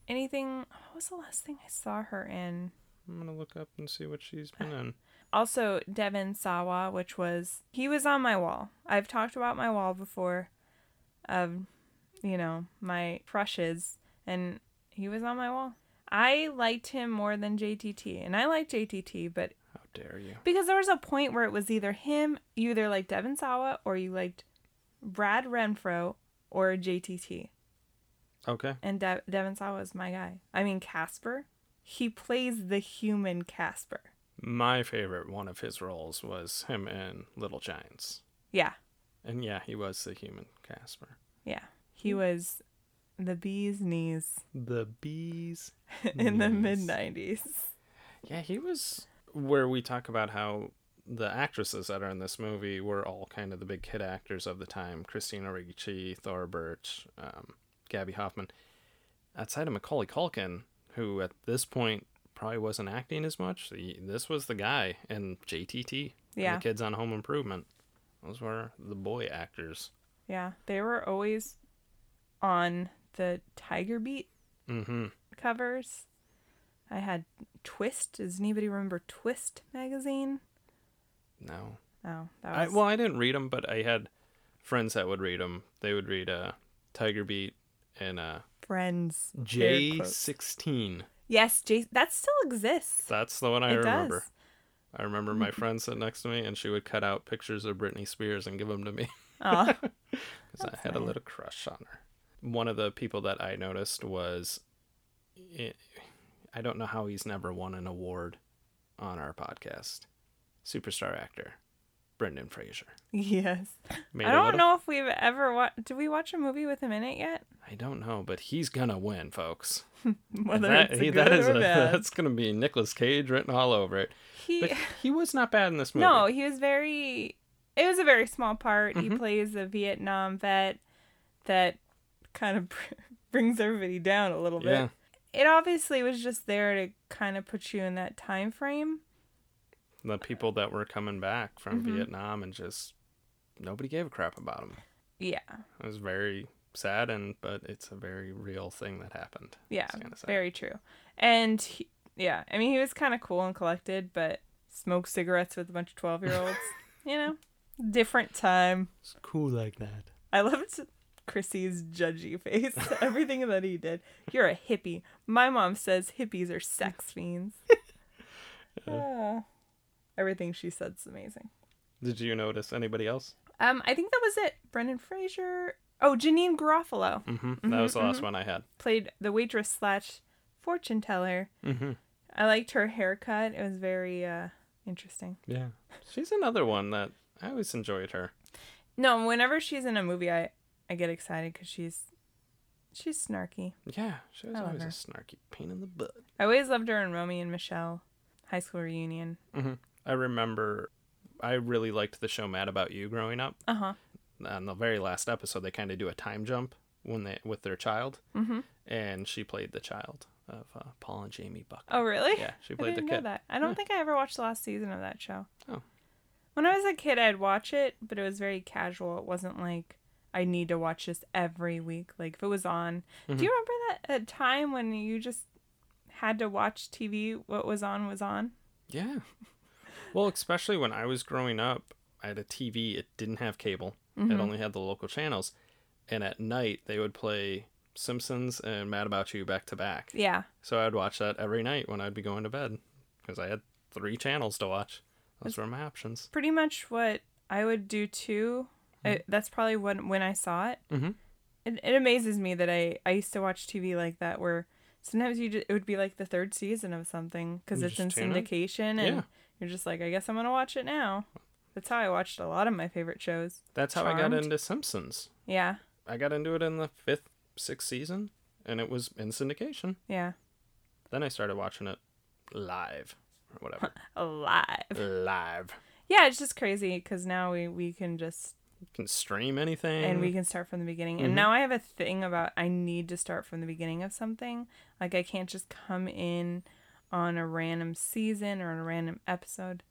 anything. What was the last thing I saw her in?
I'm going to look up and see what she's been uh, in.
Also, Devon Sawa, which was he was on my wall. I've talked about my wall before, of you know my crushes, and he was on my wall. I liked him more than JTT, and I liked JTT, but
How dare you?
because there was a point where it was either him, you either liked Devon Sawa or you liked Brad Renfro or JTT.
Okay.
And De- Devon Sawa is my guy. I mean Casper. He plays the human Casper.
My favorite one of his roles was him in Little Giants.
Yeah,
And yeah, he was the human Casper.
yeah. He was the bee's knees
The bees. [laughs]
in the mid '90s.
Yeah, he was where we talk about how the actresses that are in this movie were all kind of the big hit actors of the time Christina Ricci, Thora Birch, um, Gaby Hoffmann. Outside of Macaulay Culkin, who at this point probably wasn't acting as much, he, this was the guy in JTT.
Yeah.
The kids on Home Improvement. Those were the boy actors.
Yeah, they were always on the Tiger Beat
Mm-hmm.
covers. I had Twist. Does anybody remember Twist magazine?
No.
Oh, that
I, well, I didn't read them, but I had friends that would read them. They would read uh, Tiger Beat and uh,
Friends.
J sixteen.
Yes, J- that still exists.
That's the one I
it
remember.
does.
I remember my friend sitting next to me, and she would cut out pictures of Britney Spears and give them to me
Oh, [laughs]
because I had a little crush on her. One of the people that I noticed was, I I don't know how he's never won an award on our podcast. Superstar actor, Brendan Fraser.
yes.
Made
I don't
little-
know if we've ever watched. Did we watch a movie with him in it yet?
I don't know, but he's gonna win, folks. [laughs]
Whether
that,
it's
he-
good
that is
or
a, [laughs]
bad.
that's gonna be Nicolas Cage written all over it.
He
But [laughs] he was not bad in this movie.
no, he was very. It was a very small part. He
Mhm.
plays a Vietnam vet that kind of [laughs] brings everybody down a little bit.
Yeah.
It obviously was just there to kind of put you in that time frame.
the people that were coming back from
Mhm.
Vietnam and just nobody gave a crap about them.
Yeah,
It was very sad, and but it's a very real thing that happened.
yeah,
It's kinda sad.
very true. And he, yeah, I mean he was kind of cool and collected, but smoked cigarettes with a bunch of twelve year olds. [laughs] you know, different time.
It's cool like that.
I loved Chrissy's judgy [laughs] face. Everything that he did. You're a hippie. My mom says hippies are sex [laughs] fiends. Ah. everything she said's amazing.
Did you notice anybody else?
Um, I think that was it. Brendan Fraser. Oh, Janeane Garofalo
Mm-hmm. That was the last one I had.
played the waitress slash fortune teller.
Mm-hmm.
I liked her haircut. It was very uh interesting.
Yeah, she's another one that I always enjoyed her.
No, whenever she's in a movie, I I get excited because she's she's snarky.
Yeah, she was
I love
always a snarky pain in the butt.
I always loved her in Romy and Michelle, high school reunion.
Mm-hmm. I remember I really liked the show Mad About You growing up.
Uh huh.
On the very last episode, they kind of do a time jump when they with their child,
Mm-hmm.
and she played the child of uh, Paul and Jamie Buck.
Oh, really?
Yeah, she played the
didn't know
kid.
that. I don't
Yeah.
think I ever watched the last season of that show.
Oh.
When I was a kid, I'd watch it, but it was very casual. It wasn't like I need to watch this every week. Like if it was on.
Mhm.
Do you remember that a time when you just had to watch TV? What was on was on.
Yeah. Well, especially when I was growing up, I had a TV. It didn't have cable.
Mm-hmm.
It only had the local channels. And at night they would play Simpsons and Mad About You back to back.
Yeah.
So I'd watch that every night when I'd be going to bed because I had three channels to watch. Those were my options.
Pretty much what I would do too. I, that's probably when when I saw it.
Mm-hmm.
it. It amazes me that I I used to watch TV like that where sometimes you just, it would be like the third season of something because it's in syndication and
Yeah.
you're just like I guess I'm gonna watch it now. That's how I watched a lot of my favorite shows.
That's how I got into Simpsons.
Yeah,
I got into it in the fifth, sixth season, and it was in syndication.
yeah,
Then I started watching it live or whatever. [laughs]
live.
live.
Yeah, it's just crazy because now we we can just
can stream anything.
and we can start from the beginning.
Mhm.
And now I have a thing about I need to start from the beginning of something. Like I can't just come in on a random season or on a random episode.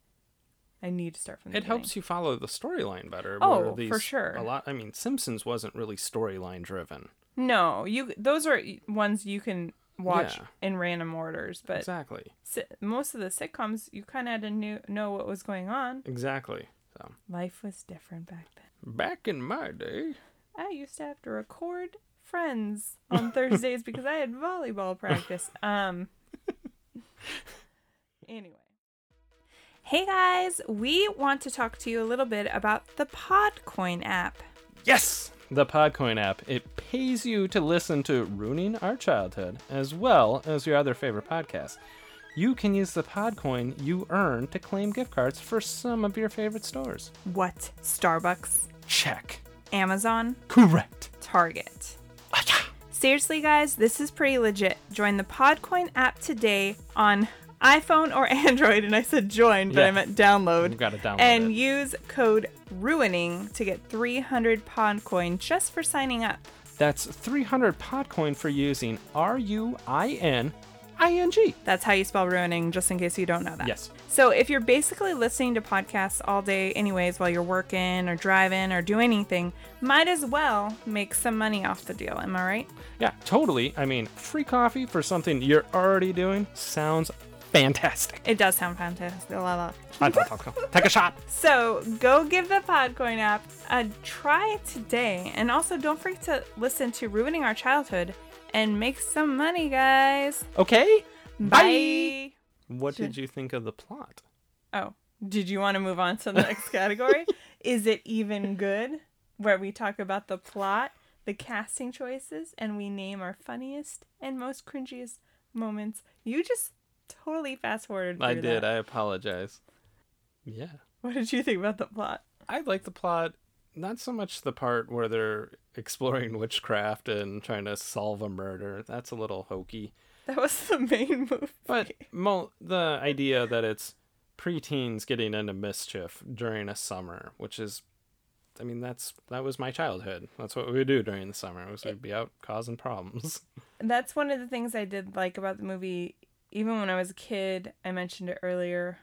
I need to start from the
it
beginning.
helps you follow the storyline better.
Oh,
where
for sure.
A lot. I mean, Simpsons wasn't really storyline driven.
No, you those are ones you can watch
Yeah.
in random orders, but
exactly.
si- most of the sitcoms you kind of had to knew, know what was going on.
Exactly. So
Life was different back then.
Back in my day,
I used to have to record friends on Thursdays [laughs] because I had volleyball practice. Um anyway. Hey guys, we want to talk to you a little bit about the Podcoin app.
yes, the Podcoin app. It pays you to listen to Ruining Our Childhood as well as your other favorite podcasts. You can use the Podcoin you earn to claim gift cards for some of your favorite stores.
What? Starbucks,
Check.
Amazon,
Correct.
Target. Seriously, guys, this is pretty legit. Join the Podcoin app today on iPhone or [laughs] Android. And I said join, but I meant download.
You've got to download
and
it.
use code RUINING to get 300 Podcoin just for signing up.
That's 300 Podcoin for using R U I N I N G.
That's how you spell ruining, just in case you don't know that.
Yes.
So if you're basically listening to podcasts all day, anyways, while you're working or driving or doing anything, might as well make some money off the deal. Am I right?
Yeah, totally. I mean, free coffee for something you're already doing sounds fantastic.
It does sound fantastic. La, la.
Take a shot.
So go give the Podcoin app a try today. And also don't forget to listen to Ruining Our Childhood and make some money, guys.
Okay.
Bye.
What did you think of the plot?
Oh, did you want to move on to the next category? [laughs] Is it even good? Where we talk about the plot, the casting choices, and we name our funniest and most cringiest moments. You just totally fast forwarded.
I did.
that.
I apologize. Yeah.
What did you think about the plot?
I like the plot. Not so much the part where they're exploring witchcraft and trying to solve a murder. That's a little hokey. [laughs]
That was the main movie.
But mo- the idea that it's preteens getting into mischief during a summer, which is, I mean, that's that was my childhood. That's what we would do during the summer. Was we'd be out causing problems. [laughs]
That's one of the things I did like about the movie. Even when I was a kid, I mentioned it earlier,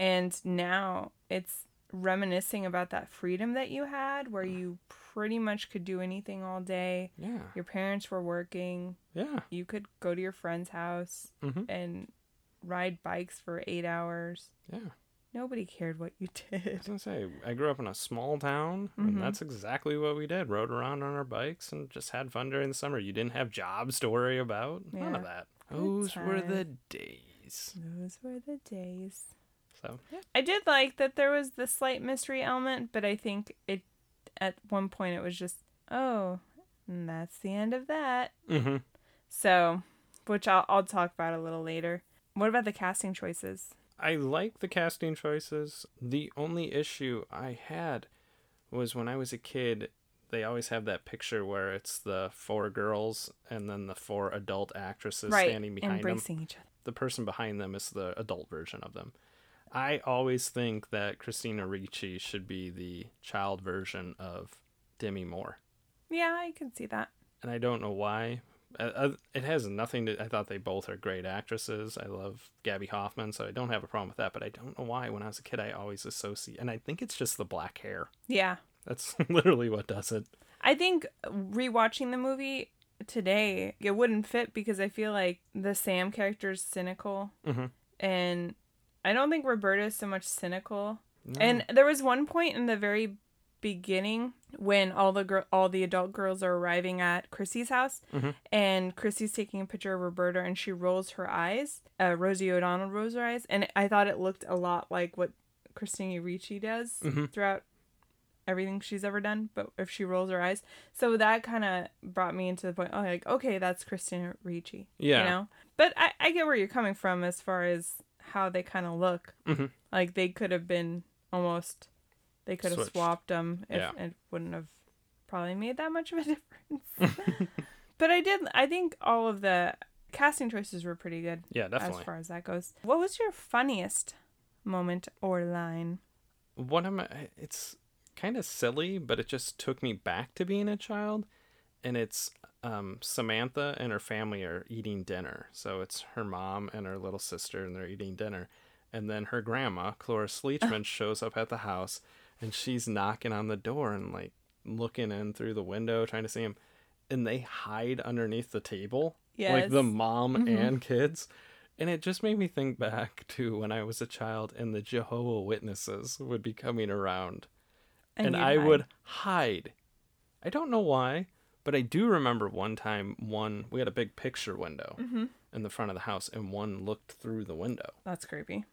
and now it's reminiscing about that freedom that you had, where you pretty much could do anything all day.
Yeah,
Your parents were working.
yeah.
You could go to your friend's house
Mhm.
and ride bikes for eight hours.
Yeah,
Nobody cared what you [laughs] did.
I was gonna say I grew up in a small town, and that's exactly what we did. Rode around on our bikes and just had fun during the summer. You didn't have jobs to worry about. None of that.
Good
Those were the days.
Those were the days.
So
I did like that there was the slight mystery element, but I think it at one point it was just, oh, that's the end of that.
hmm
So, which I'll I'll talk about a little later. What about the casting choices?
I like the casting choices. The only issue I had was when I was a kid, they always have that picture where it's the four girls and then the four adult actresses
right,
standing behind them.
embracing each other.
The person behind them is the adult version of them. I always think that Christina Ricci should be the child version of Demi Moore.
Yeah, I can see that.
And I don't know why. Uh, uh, it has nothing to. I thought they both are great actresses. I love Gaby Hoffmann, so I don't have a problem with that. But I don't know why. When I was a kid, I always associate, and I think it's just the black hair.
Yeah,
That's [laughs] literally what does it.
I think rewatching the movie today it wouldn't fit because I feel like the Sam character is cynical,
Mhm.
and I don't think Roberta is so much cynical.
No.
And there was one point in the very beginning when all the girl, all the adult girls are arriving at Chrissy's house,
Mhm.
and Chrissy's taking a picture of Roberta, and she rolls her eyes. Uh, Rosie O'Donnell rolls her eyes, and I thought it looked a lot like what Christina Ricci does
Mhm.
throughout everything she's ever done. But if she rolls her eyes, so that kind of brought me into the point. Oh, like okay, that's Christina Ricci.
Yeah.
you know. But I, I get where you're coming from as far as how they kind of look.
Mhm.
Like they could have been almost, they could have
Switched.
swapped them if
Yeah.
it wouldn't have probably made that much of a [laughs] difference. [laughs] but I did. I think all of the casting choices were pretty good
yeah, definitely.
as far as that goes. What was your funniest moment or line?
One of my it's kind of silly, but it just took me back to being a child. And it's um, Samantha and her family are eating dinner. So it's her mom and her little sister, and they're eating dinner. And then her grandma, Cloris Leachman, shows up at the house, and she's knocking on the door and like looking in through the window, trying to see him. And they hide underneath the table, like the
Yes.
mom
Mhm.
and kids. And it just made me think back to when I was a child and the Jehovah Witnesses would be coming around and,
you'd
I
hide.
would hide. I don't know why, but I do remember one time one we had a big picture window
Mhm.
in the front of the house and one looked through the window.
That's creepy.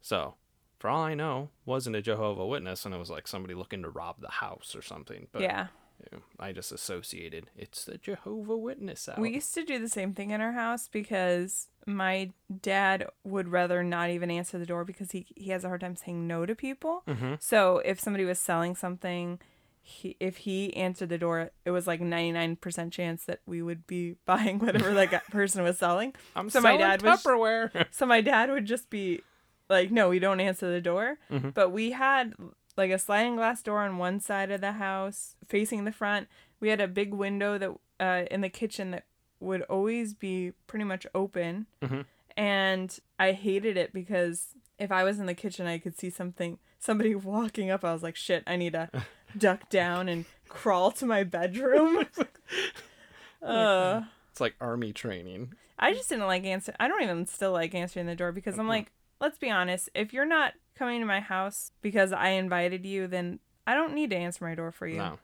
So, for all I know, wasn't a Jehovah Witness and it was like somebody looking to rob the house or something. But
yeah.
you know, I just associated it's the Jehovah Witness out.
We used to do the same thing in our house because my dad would rather not even answer the door because he he has a hard time saying no to people.
Mhm.
So if somebody was selling something, he, if he answered the door, it was like 99% chance that we would be [laughs] buying whatever that [laughs] person was selling.
I'm
so my
selling
dad was-
Tupperware. [laughs]
So my dad would just be like, "No, we don't answer the door."
Mhm.
But we had like a sliding glass door on one side of the house facing the front. We had a big window that uh, in the kitchen that would always be pretty much open.
Mhm.
And I hated it because if I was in the kitchen, I could see something, somebody walking up. I was like, "Shit, I need to duck down and crawl to my bedroom." [laughs] uh,
it's like army training.
I just didn't like answer. I don't even still like answering the door because I'm like, let's be honest. If you're not coming to my house because I invited you, then I don't need to answer my door for you.
No.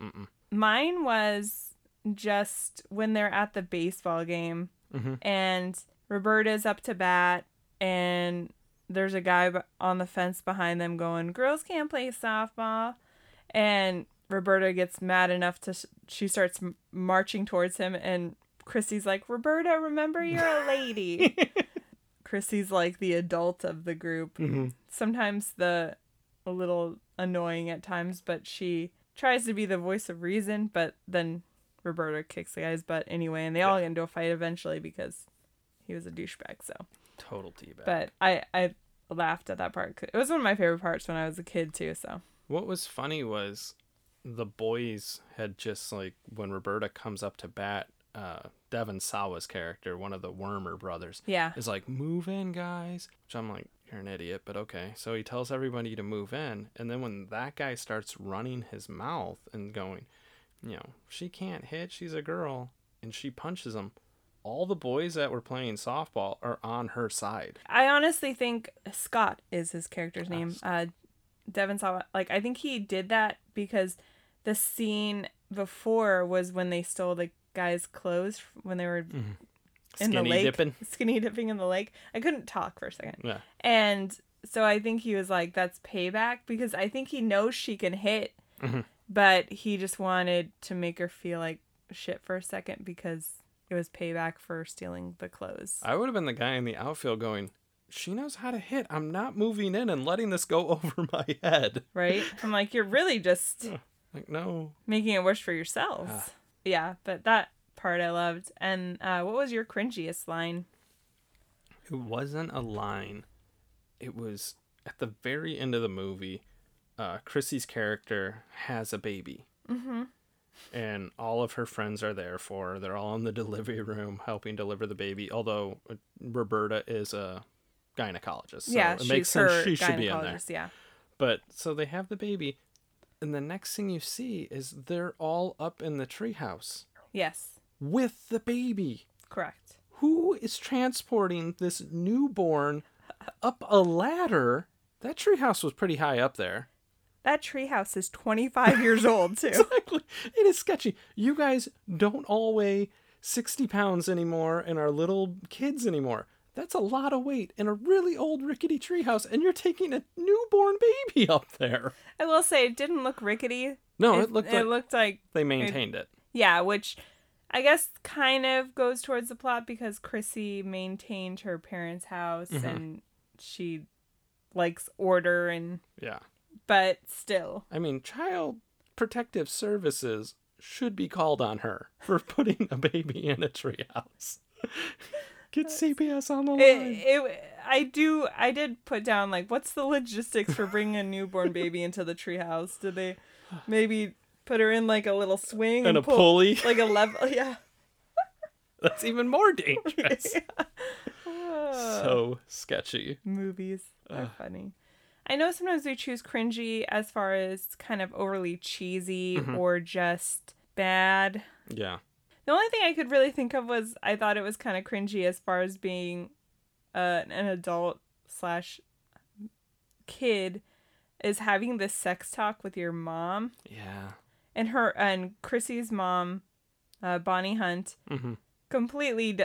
Mm-mm.
Mine was just when they're at the baseball game
Mhm.
and Roberta's up to bat and there's a guy on the fence behind them going, "Girls can't play softball," and Roberta gets mad enough to she starts m- marching towards him and Chrissy's like, "Roberta, remember you're a lady." [laughs] Chrissy's like the adult of the group.
Mhm.
Sometimes the a little annoying at times, but she tries to be the voice of reason, but then Roberta kicks the guy's butt anyway, and they all get into a fight eventually because he was a douchebag. So,
Total teabag.
but I I laughed at that part. It was one of my favorite parts when I was a kid too. So
What was funny was the boys had just like when Roberta comes up to bat, uh, Devon Sawa's character, one of the Wormer brothers,
yeah,
is like, "Move in, guys." Which I'm like, "You're an idiot," but okay. So he tells everybody to move in, and then when that guy starts running his mouth and going, you know, she can't hit, she's a girl, and she punches him. All the boys that were playing softball are on her side.
I honestly think Scott is his character's name. Uh, Devin saw like I think he did that because the scene before was when they stole the guy's clothes when they were in the lake,
dipping.
skinny dipping in the lake. I couldn't talk for a second,
Yeah.
and so I think he was like, "That's payback," because I think he knows she can hit,
Mhm.
but he just wanted to make her feel like shit for a second because it was payback for stealing the clothes.
I would have been the guy in the outfield going, She knows how to hit. I'm not moving in and letting this go [laughs] over my head.
right? I'm like, you're really just
Like, no.
making it worse for yourselves.
Ah.
Yeah, but that part I loved. And uh, what was your cringiest line?
It wasn't a line. It was at the very end of the movie, uh, Chrissy's character has a baby.
Mm-hmm.
And all of her friends are there for her. They're all in the [laughs] delivery room helping deliver the baby. Although uh, Roberta is a gynecologist. So
yeah,
it
she's
makes
her
sense she should be in there.
Yeah.
But so they have the baby, and the next thing you see is they're all up in the treehouse
Yes.
with the baby.
Correct.
Who is transporting this newborn up a ladder That treehouse was pretty high up there.
That treehouse is 25 years old [laughs] too.
Exactly. It is sketchy. You guys don't all weigh 60 pounds anymore and are little kids anymore. That's a lot of weight in a really old rickety treehouse, and you're taking a newborn baby up there.
I will say it didn't look rickety.
No, it, looked
it
like
looked like
they maintained it.
yeah, which I guess kind of goes towards the plot because Chrissy maintained her parents' house
Mm-hmm.
and she likes order and
Yeah.
but still.
I mean, Child Protective Services should be called on her for [laughs] putting a baby in a treehouse. [laughs] Get CPS on the line.
It, it I do I did put down like what's the logistics for bringing a newborn [laughs] baby into the treehouse? Did they maybe put her in like a little swing
and a
pull,
pulley.
like a level [laughs] yeah.
That's even more dangerous. [laughs]
Ah.
so sketchy.
movies are funny. I know sometimes we choose cringy as far as kind of overly cheesy
Mm-hmm.
or just bad.
Yeah.
The only thing I could really think of was I thought it was kind of cringy as far as being uh, an adult slash kid is having this sex talk with your mom
Yeah.
and her and Chrissy's mom, uh, Bonnie Hunt,
Mhm.
completely d-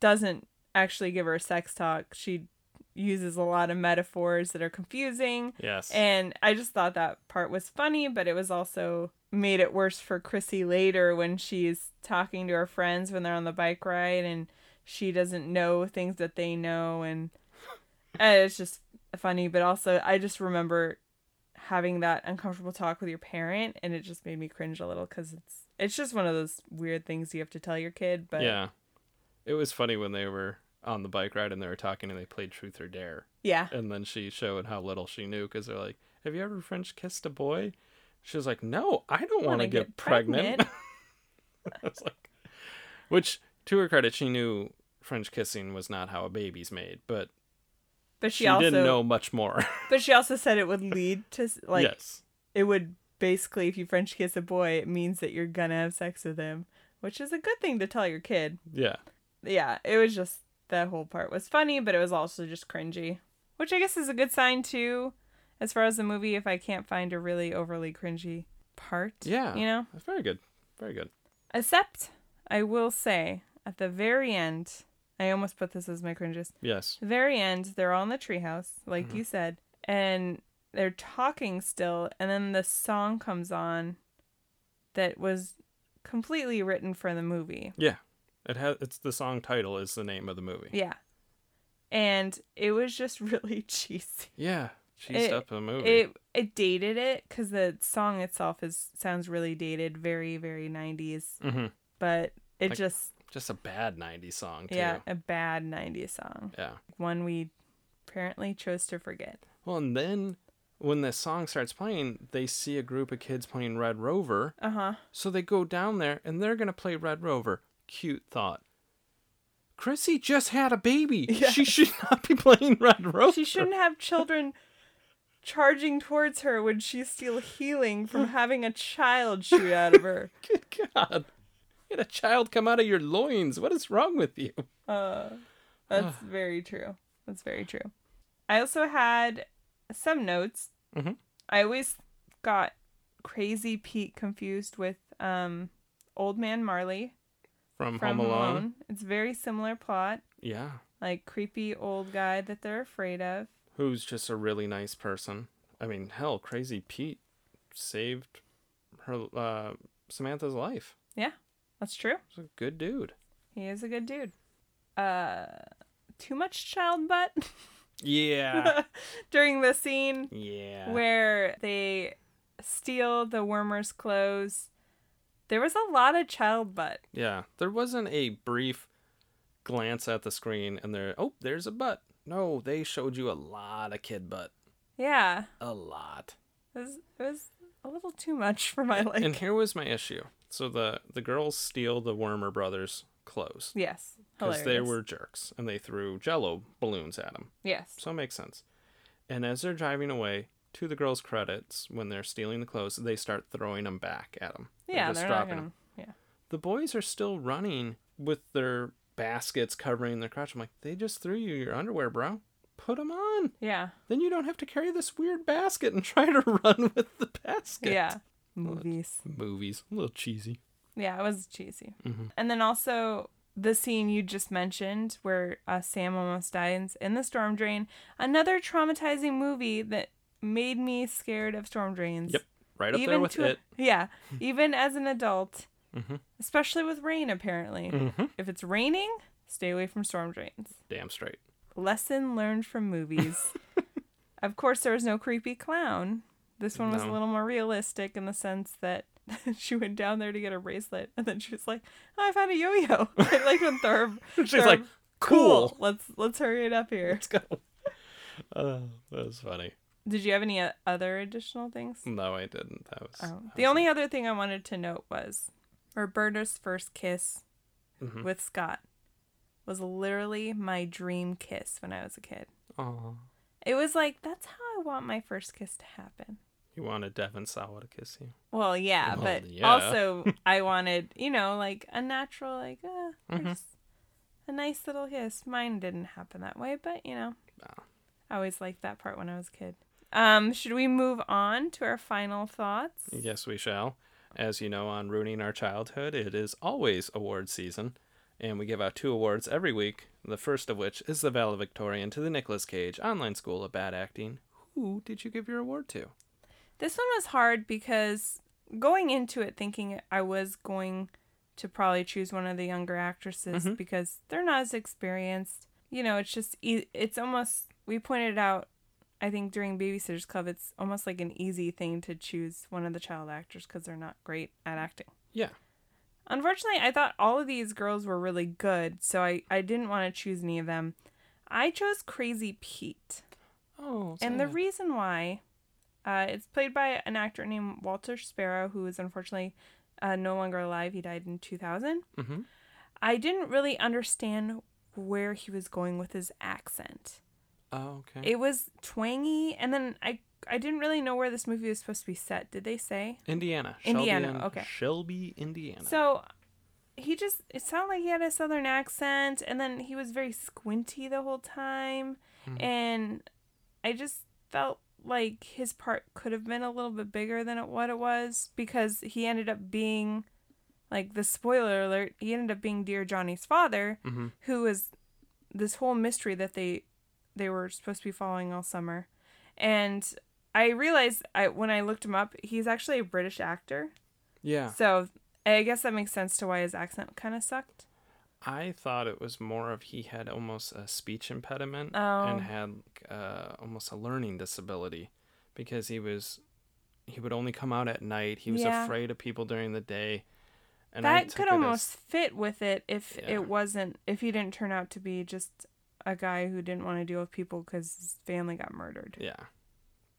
doesn't actually give her a sex talk. She uses a lot of metaphors that are confusing.
Yes.
And I just thought that part was funny, but it was also made it worse for Chrissy later when she's talking to her friends when they're on the bike ride and she doesn't know things that they know. And uh, it's just funny, but also I just remember having that uncomfortable talk with your parent and it just made me cringe a little because it's it's just one of those weird things you have to tell your kid but
yeah. It was funny when they were on the bike ride and they were talking and they played Truth or Dare.
yeah
And then she showed how little she knew because they're like, Have you ever French kissed a boy? She was like, No, I don't want to get,
get
pregnant.
pregnant. [laughs]
Like, Which, to her credit, she knew French kissing was not how a baby's made, but
but she,
she,
also
didn't know much more. [laughs]
but she also said it would lead to like
yes.
it would basically if you french kiss a boy it means that you're gonna have sex with him which is a good thing to tell your kid
Yeah.
yeah it was just that whole part was funny but it was also just cringy which i guess is a good sign too as far as the movie if i can't find a really overly cringy part
Yeah.
you know
That's very good. Very good.
except i will say at the very end i almost put this as my cringes
Yes.
the very end, they're all in the treehouse, like
Mm-hmm.
you said, and they're talking still, and then the song comes on that was completely written for the movie.
Yeah. It has it's the song title is the name of the movie.
Yeah. And it was just [laughs] really cheesy.
Yeah. Cheesed
It-
up the movie.
It it dated it cuz the song itself is sounds really dated, very very 90s,
hmm
but it
Like-
just
Just a bad 90s song, too.
yeah, a bad 90s song.
Yeah.
One we apparently chose to forget.
Well, and then when the song starts playing, they see a group of kids playing Red Rover.
Uh-huh.
So they go down there and they're going to play Red Rover. Cute thought. Chrissy just had a baby. [laughs] She should not be playing Red Rover.
She shouldn't have children charging towards her when she's still healing from having a child shoot out of her. [laughs]
Good God. You had a child come out of your loins. What is wrong with you?
Uh, that's very true. That's very true. I also had some notes.
Mhm.
I always got Crazy Pete confused with um, Old Man Marley
From,
from
Home Alone.
It's very similar plot,
Yeah.
like creepy old guy that they're afraid of.
Who's just a really nice person. I mean, hell, Crazy Pete saved her uh, Samantha's life.
Yeah, that's true.
He's a good dude.
He is a good dude. Uh, too much child butt
Yeah. [laughs]
during the scene
yeah.
where they steal the wormer's clothes. There was a lot of child butt.
Yeah, there wasn't a brief glance at the screen and there, oh, there's a butt. No, they showed you a lot of kid butt.
Yeah,
A lot.
it was, it was a little too much for my liking.
And here was my issue. So the the girls steal the Wormer brothers' clothes
yes,
because they were jerks and they threw Jello balloons at them.
Yes,
So it makes sense. And as they're driving away, to the girls' credits, when they're stealing the clothes, they start throwing them back at them.
yeah,
just
they're
dropping
gonna.
'em.
Yeah,
the boys are still running with their baskets covering their crotch. I'm like, they just threw you your underwear, bro. put them on.
Yeah.
Then you don't have to carry this weird basket and try to [laughs] run with the basket.
Yeah. Movies.
Movies. A little cheesy.
Yeah, it was cheesy.
Mhm.
And then also the scene you just mentioned where uh, Sam almost dies in the storm drain. Another traumatizing movie that made me scared of storm drains.
Yep. Right up there with
to
it. [laughs]
yeah, even as an adult,
Mhm.
especially with rain. Apparently,
Mhm.
if it's raining, stay away from storm drains.
Damn straight.
Lesson learned from movies. [laughs] of course, there was no creepy clown. This one was a little more realistic in the sense that [laughs] she went down there to get a bracelet, and then she was like, oh, "I found a yo-yo." [laughs] I like when Thurb.
She's
Thurb,
like, cool.
Let's let's hurry it up here.
Let's go. Uh, that was funny.
Did you have any uh, other additional things?
No, I didn't. That was.
Oh, the only other thing I wanted to note was Roberta's first kiss
Mhm.
with Scott was literally my dream kiss when I was a kid.
Aw.
It was like that's how I want my first kiss to happen.
You wanted Devon Sawa to kiss you.
Well, yeah,
Well,
but
yeah.
also [laughs] I wanted, you know, like a natural, like uh,
Mhm.
a nice little kiss. Mine didn't happen that way, but you know,
No.
I always liked that part when I was a kid. Um, should we move on to our final thoughts?
Yes, we shall. As you know, on Ruining Our Childhood, it is always award season, and we give out two awards every week. The first of which is the valedictorian to the Nicolas Cage Online School of Bad Acting. Who did you give your award to?
This one was hard because going into it thinking I was going to probably choose one of the younger actresses
Mhm.
because they're not as experienced. You know, it's just it's almost we pointed out I think during Babysitters Club it's almost like an easy thing to choose one of the child actors cuz they're not great at acting.
Yeah.
Unfortunately, I thought all of these girls were really good, so I I didn't want to choose any of them. I chose Crazy Pete.
Oh,
And the reason why, uh, it's played by an actor named Walter Sparrow, who is unfortunately uh, no longer alive. He died in 2000.
Mm-hmm.
I didn't really understand where he was going with his accent.
Oh, okay.
It was twangy, and then I I didn't really know where this movie was supposed to be set. Did they say?
Indiana.
Indiana,
Shelby,
okay.
Shelby, Indiana.
So he just it sounded like he had a southern accent, and then he was very squinty the whole time,
Mhm.
and I just felt like his part could have been a little bit bigger than it, what it was because he ended up being like the spoiler alert he ended up being dear johnny's father
hmm
who was this whole mystery that they they were supposed to be following all summer and i realized I, when i looked him up he's actually a british actor
Yeah.
so i guess that makes sense to why his accent kind of sucked
I thought it was more of he had almost a speech impediment
Oh.
and had uh, almost a learning disability because he was he would only come out at night. He was
Yeah.
afraid of people during the day. And
that could
it as-
almost fit with it if
Yeah.
it wasn't if he didn't turn out to be just a guy who didn't want to deal with people because his family got murdered
yeah.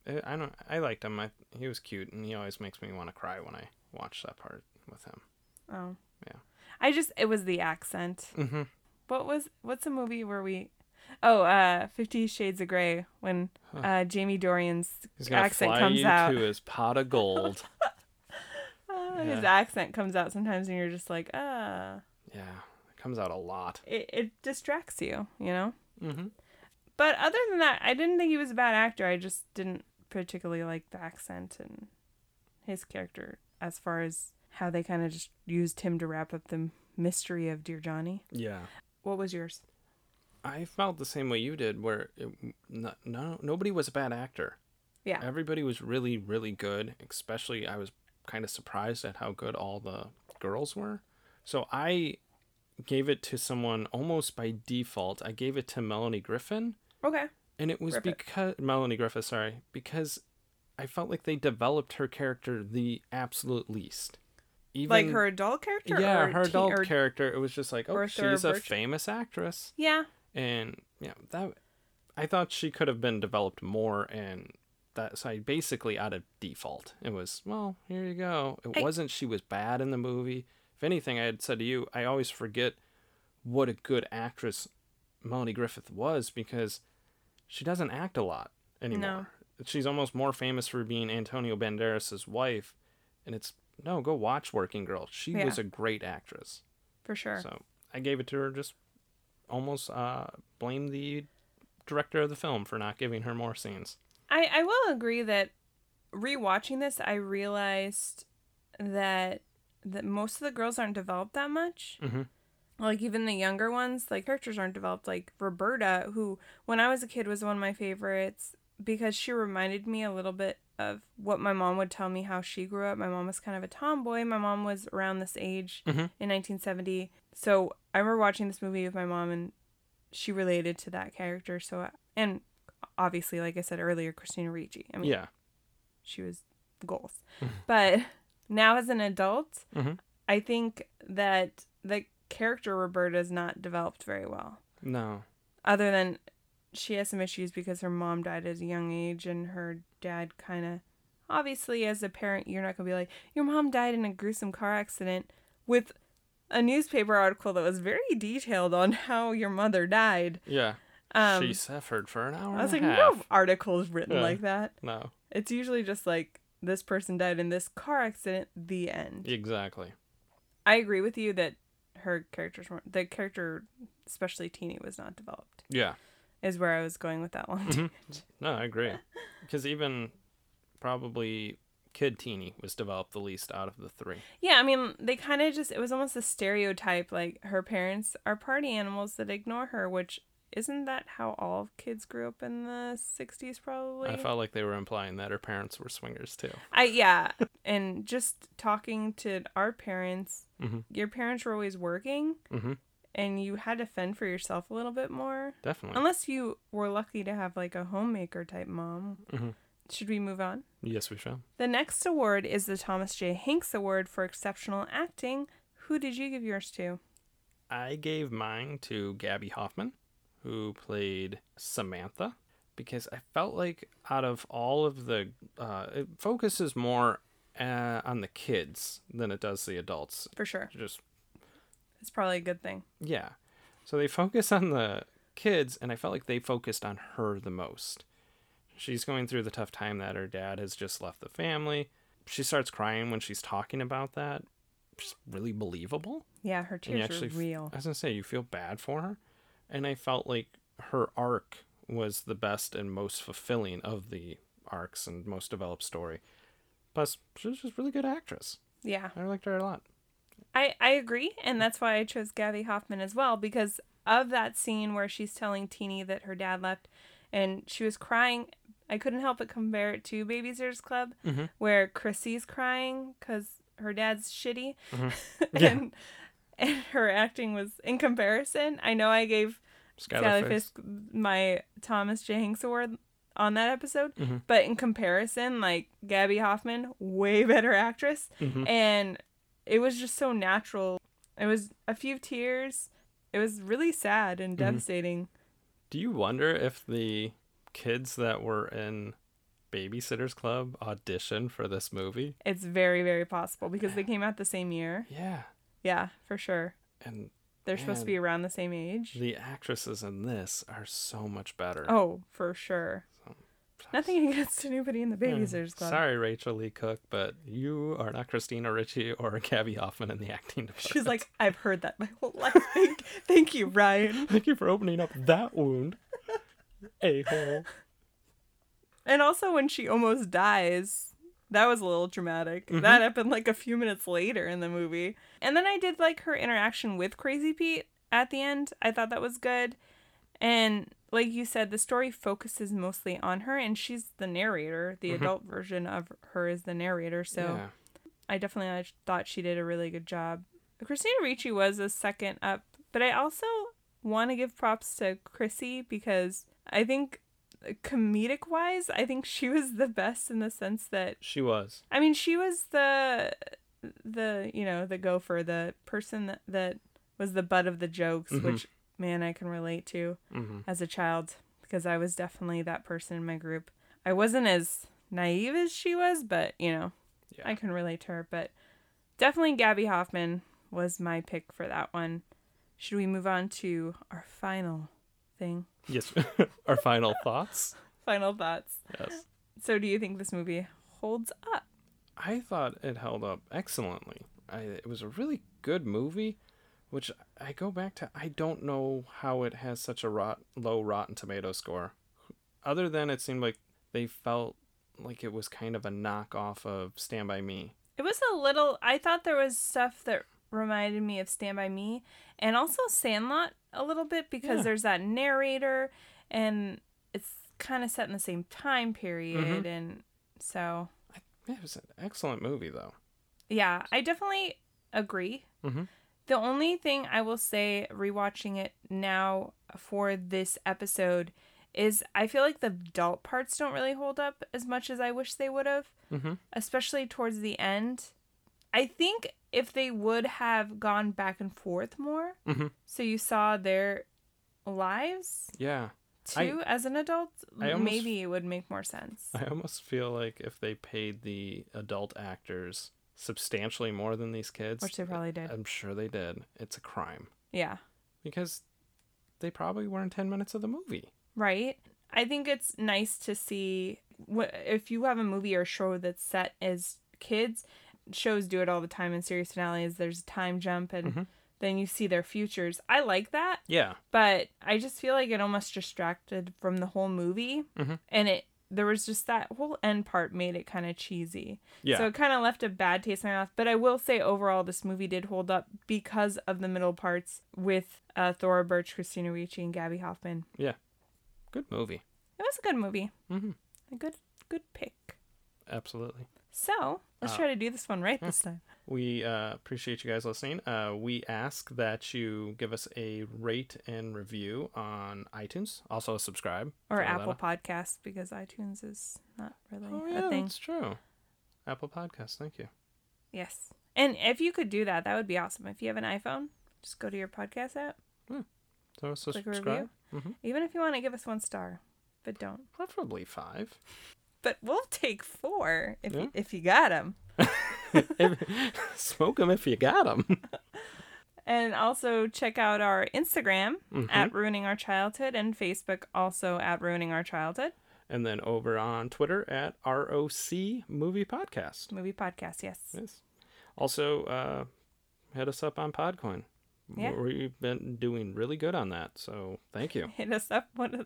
I I don't. I liked him. I, he was cute, and he always makes me want to cry when I watch that part with him.
oh
Yeah.
i just it was the accent
Mm-hmm.
what was what's a movie where we oh uh 50 shades of gray when
Huh.
uh jamie
dornan's
accent
fly
comes
you
out
to his pot of gold.
Uh, [laughs] his accent comes out sometimes and you're just like ah
yeah, comes out a lot.
it, it distracts you you know
Mm-hmm.
but other than that i didn't think he was a bad actor i just didn't particularly like the accent and his character as far as how they kind of just used him to wrap up the mystery of dear johnny
Yeah.
what was yours
I felt the same way you did, where it, no, no, nobody was a bad actor.
yeah
Everybody was really, really good. Especially, I was kind of surprised at how good all the girls were. So I gave it to someone almost by default. I gave it to Melanie Griffith,
okay
and it was
Rip it.
because Melanie Griffith, sorry, because I felt like they developed her character the absolute least. Even,
like her adult character
yeah,
or
her adult character. It was just like, oh, she's a famous actress
yeah
and yeah that i thought she could have been developed more and that so I basically out of default it was well here you go it
I-
wasn't she was bad in the movie if anything i had said to you i always forget what a good actress melanie griffith was because she doesn't act a lot anymore. She's almost more famous for being antonio Banderas' wife and it's no go watch working girl. She
Yeah.
was a great actress.
For sure.
So I gave it to her just almost uh blame the director of the film for not giving her more scenes.
I, I will agree that rewatching this, I realized that that most of the girls aren't developed that much.
Mm-hmm.
Like even the younger ones, like characters aren't developed. Like Roberta, who when I was a kid was one of my favorites because she reminded me a little bit of what my mom would tell me how she grew up. My mom was kind of a tomboy. My mom was around this age
Mhm.
in 1970. So I remember watching this movie with my mom and she related to that character. So, and obviously, like I said earlier, Christina Ricci. I mean,
Yeah.
she was goals. [laughs] but now as an adult,
Mhm.
I think that the character Roberta is not developed very well.
No.
Other than she has some issues because her mom died at a young age and her dad kind of obviously as a parent you're not going to be like your mom died in a gruesome car accident with a newspaper article that was very detailed on how your mother died.
Yeah.
Um,
she suffered for an hour
I was like, no
half.
article is written
Yeah.
like that.
No.
It's usually just like this person died in this car accident. The end.
Exactly.
I agree with you that her characters weren't the character, especially Teeny, was not developed.
Yeah.
Is where I was going with that one.
Mhm. [laughs] No, I agree. Because even probably Kid Teeny was developed the least out of the three.
Yeah, I mean, they kind of just it was almost a stereotype. Like her parents are party animals that ignore her, which isn't that how all kids grew up in the '60s? Probably.
I felt like they were implying that her parents were swingers too.
I yeah, and just talking to our parents,
Mhm.
your parents were always working,
Mm-hmm.
and you had to fend for yourself a little bit more.
Definitely.
Unless you were lucky to have like a homemaker type mom.
Mhm.
Should we move on?
Yes, we shall.
The next award is the Thomas J. Hanks Award for Exceptional Acting. Who did you give yours to?
I gave mine to Gaby Hoffmann, who played Samantha, because I felt like out of all of the, uh, it focuses more uh, on the kids than it does the adults.
For sure.
Just
It's probably a good thing.
yeah, so they focus on the kids, and I felt like they focused on her the most. She's going through the tough time that her dad has just left the family. She starts crying when she's talking about that. Just really believable.
Yeah, her tears
actually
are real.
I was gonna say you feel bad for her, and I felt like her arc was the best and most fulfilling of the arcs and most developed story. Plus, she was just a really good actress.
Yeah.
I liked her a lot.
I, I agree, and that's why I chose Gaby Hoffmann as well because of that scene where she's telling Teeny that her dad left, and she was crying. I couldn't help but compare it to Babysitters Club,
Mhm.
where Chrissy's crying because her dad's shitty, [laughs]
Yeah.
and [laughs] and her acting was in comparison. I know I gave
Schuyler
Sally
Fisk.
Fisk my Thomas J. Hanks Award on that episode,
Mhm.
but in comparison, like Gaby Hoffmann, way better actress,
Mhm.
and it was just so natural. It was a few tears. It was really sad and devastating.
Do you wonder if the kids that were in Babysitters Club auditioned for this movie?
It's very, very possible because they came out the same year.
Yeah,
Yeah, for sure.
and
They're supposed to be around the same age.
the actresses in this are so much better.
Oh, for sure. [laughs] Nothing against anybody in the
Yeah.
Babysitters Club.
Sorry, Rachael Leigh Cook, but you are not Christina Ricci or [laughs] Gaby Hoffmann in the acting department.
She's like, I've heard that my whole life. [laughs] Thank, thank you, Ryan.
Thank you for opening up that wound. A hole.
And also, when she almost dies, that was a little dramatic.
Mm-hmm.
That happened like a few minutes later in the movie. And then I did like her interaction with Crazy Pete at the end. I thought that was good. And like you said, the story focuses mostly on her, and she's the narrator. The adult version of her is the narrator. So
Mm-hmm. yeah.
I definitely I thought she did a really good job. Christina Ricci was a second up, but I also want to give props to Chrissy because I think comedic wise, I think she was the best in the sense that
She was.
I mean, she was the the you know the gopher, the person that, that was the butt of the jokes,
Mhm.
which man I can relate to
hmm
as a child because I was definitely that person in my group. I wasn't as naive as she was, but you know,
Yeah.
I can relate to her. But definitely Gaby Hoffmann was my pick for that one. Should we move on to our final thing?
Yes. [laughs] Our final thoughts.
Final thoughts.
Yes.
So, do you think this movie holds up?
I thought it held up excellently. I, it was a really good movie which I go back to. I don't know how it has such a rot, low Rotten Tomato score, other than it seemed like they felt like it was kind of a knockoff of Stand by Me.
It was a little. I thought there was stuff that reminded me of Stand by Me, and also Sandlot a little bit because
Yeah.
there's that narrator, and it's kind of set in the same time period,
Mhm.
and so
it was an excellent movie though.
yeah, I definitely agree.
Mhm.
The only thing I will say, rewatching it now for this episode, is I feel like the adult parts don't really hold up as much as I wish they would have,
Mm-hmm.
especially towards the end. I think if they would have gone back and forth more,
Mhm.
so you saw their lives
Yeah,
too as an adult,
almost-
maybe it would make more sense.
I almost feel like if they paid the adult actors substantially more than these kids,
Which they probably did.
I'm sure they did. It's a crime
Yeah.
because they probably weren't ten minutes of the movie.
right? I think it's nice to see if you have a movie or show that's set as kids. Shows do it all the time in series finales. There's a time jump, and
Mhm.
then you see their futures. I like that,
Yeah,
but I just feel like it almost distracted from the whole movie,
Mhm.
and it there was just that whole end part made it kind of cheesy.
yeah,
So it kind of left a bad taste in my mouth. But I will say overall, this movie did hold up because of the middle parts with uh, Thora Birch, Christina Ricci, and Gaby Hoffmann. Yeah.
Good movie.
It was a good movie.
Mm-hmm.
A good good pick.
Absolutely.
So let's
Uh,
try to do this one right this time.
We uh, appreciate you guys listening. Uh, we ask that you give us a rate and review on iTunes. Also, subscribe.
Or Apple. Podcasts because iTunes is not really
Oh
a
yeah,
thing.
that's true. Apple Podcasts. Thank you.
Yes. And if you could do that, that would be awesome. If you have an iPhone, just go to your podcast app,
So, so
click a
subscribe.
review.
hmm
Even if you want to give us one star, but don't.
Preferably five.
But we'll take four if
Yeah.
you, if you got them. [laughs]
Smoke them if you got them. [laughs]
And also check out our Instagram
Mm-hmm.
at Ruining Our Childhood and Facebook also at Ruining Our Childhood
and then over on Twitter at ROC Movie Podcast.
movie podcast. Yes.
Yes. Also, uh, hit us up on Podcoin.
Yeah.
We've been doing really good on that, so thank you. [laughs]
Hit us up. One a-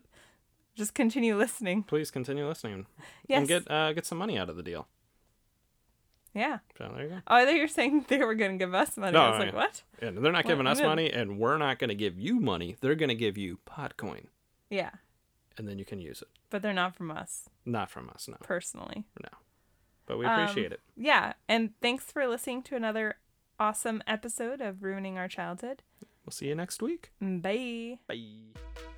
Just continue listening.
Please continue listening
Yes.
and get uh, get some money out of the deal.
Yeah.
So there you go.
Oh, I thought you were saying [laughs] they were going to give us money.
No,
I was like,
yeah.
what?
And they're not giving us
even-
money, and we're not going to give you money. They're going to give you Podcoin,
Yeah.
and then you can use it.
But they're not from us
Not from us, no,
personally. No.
But we
Um,
appreciate it.
Yeah. And thanks for listening to another awesome episode of Ruining Our Childhood.
We'll see you next week.
Bye.
Bye.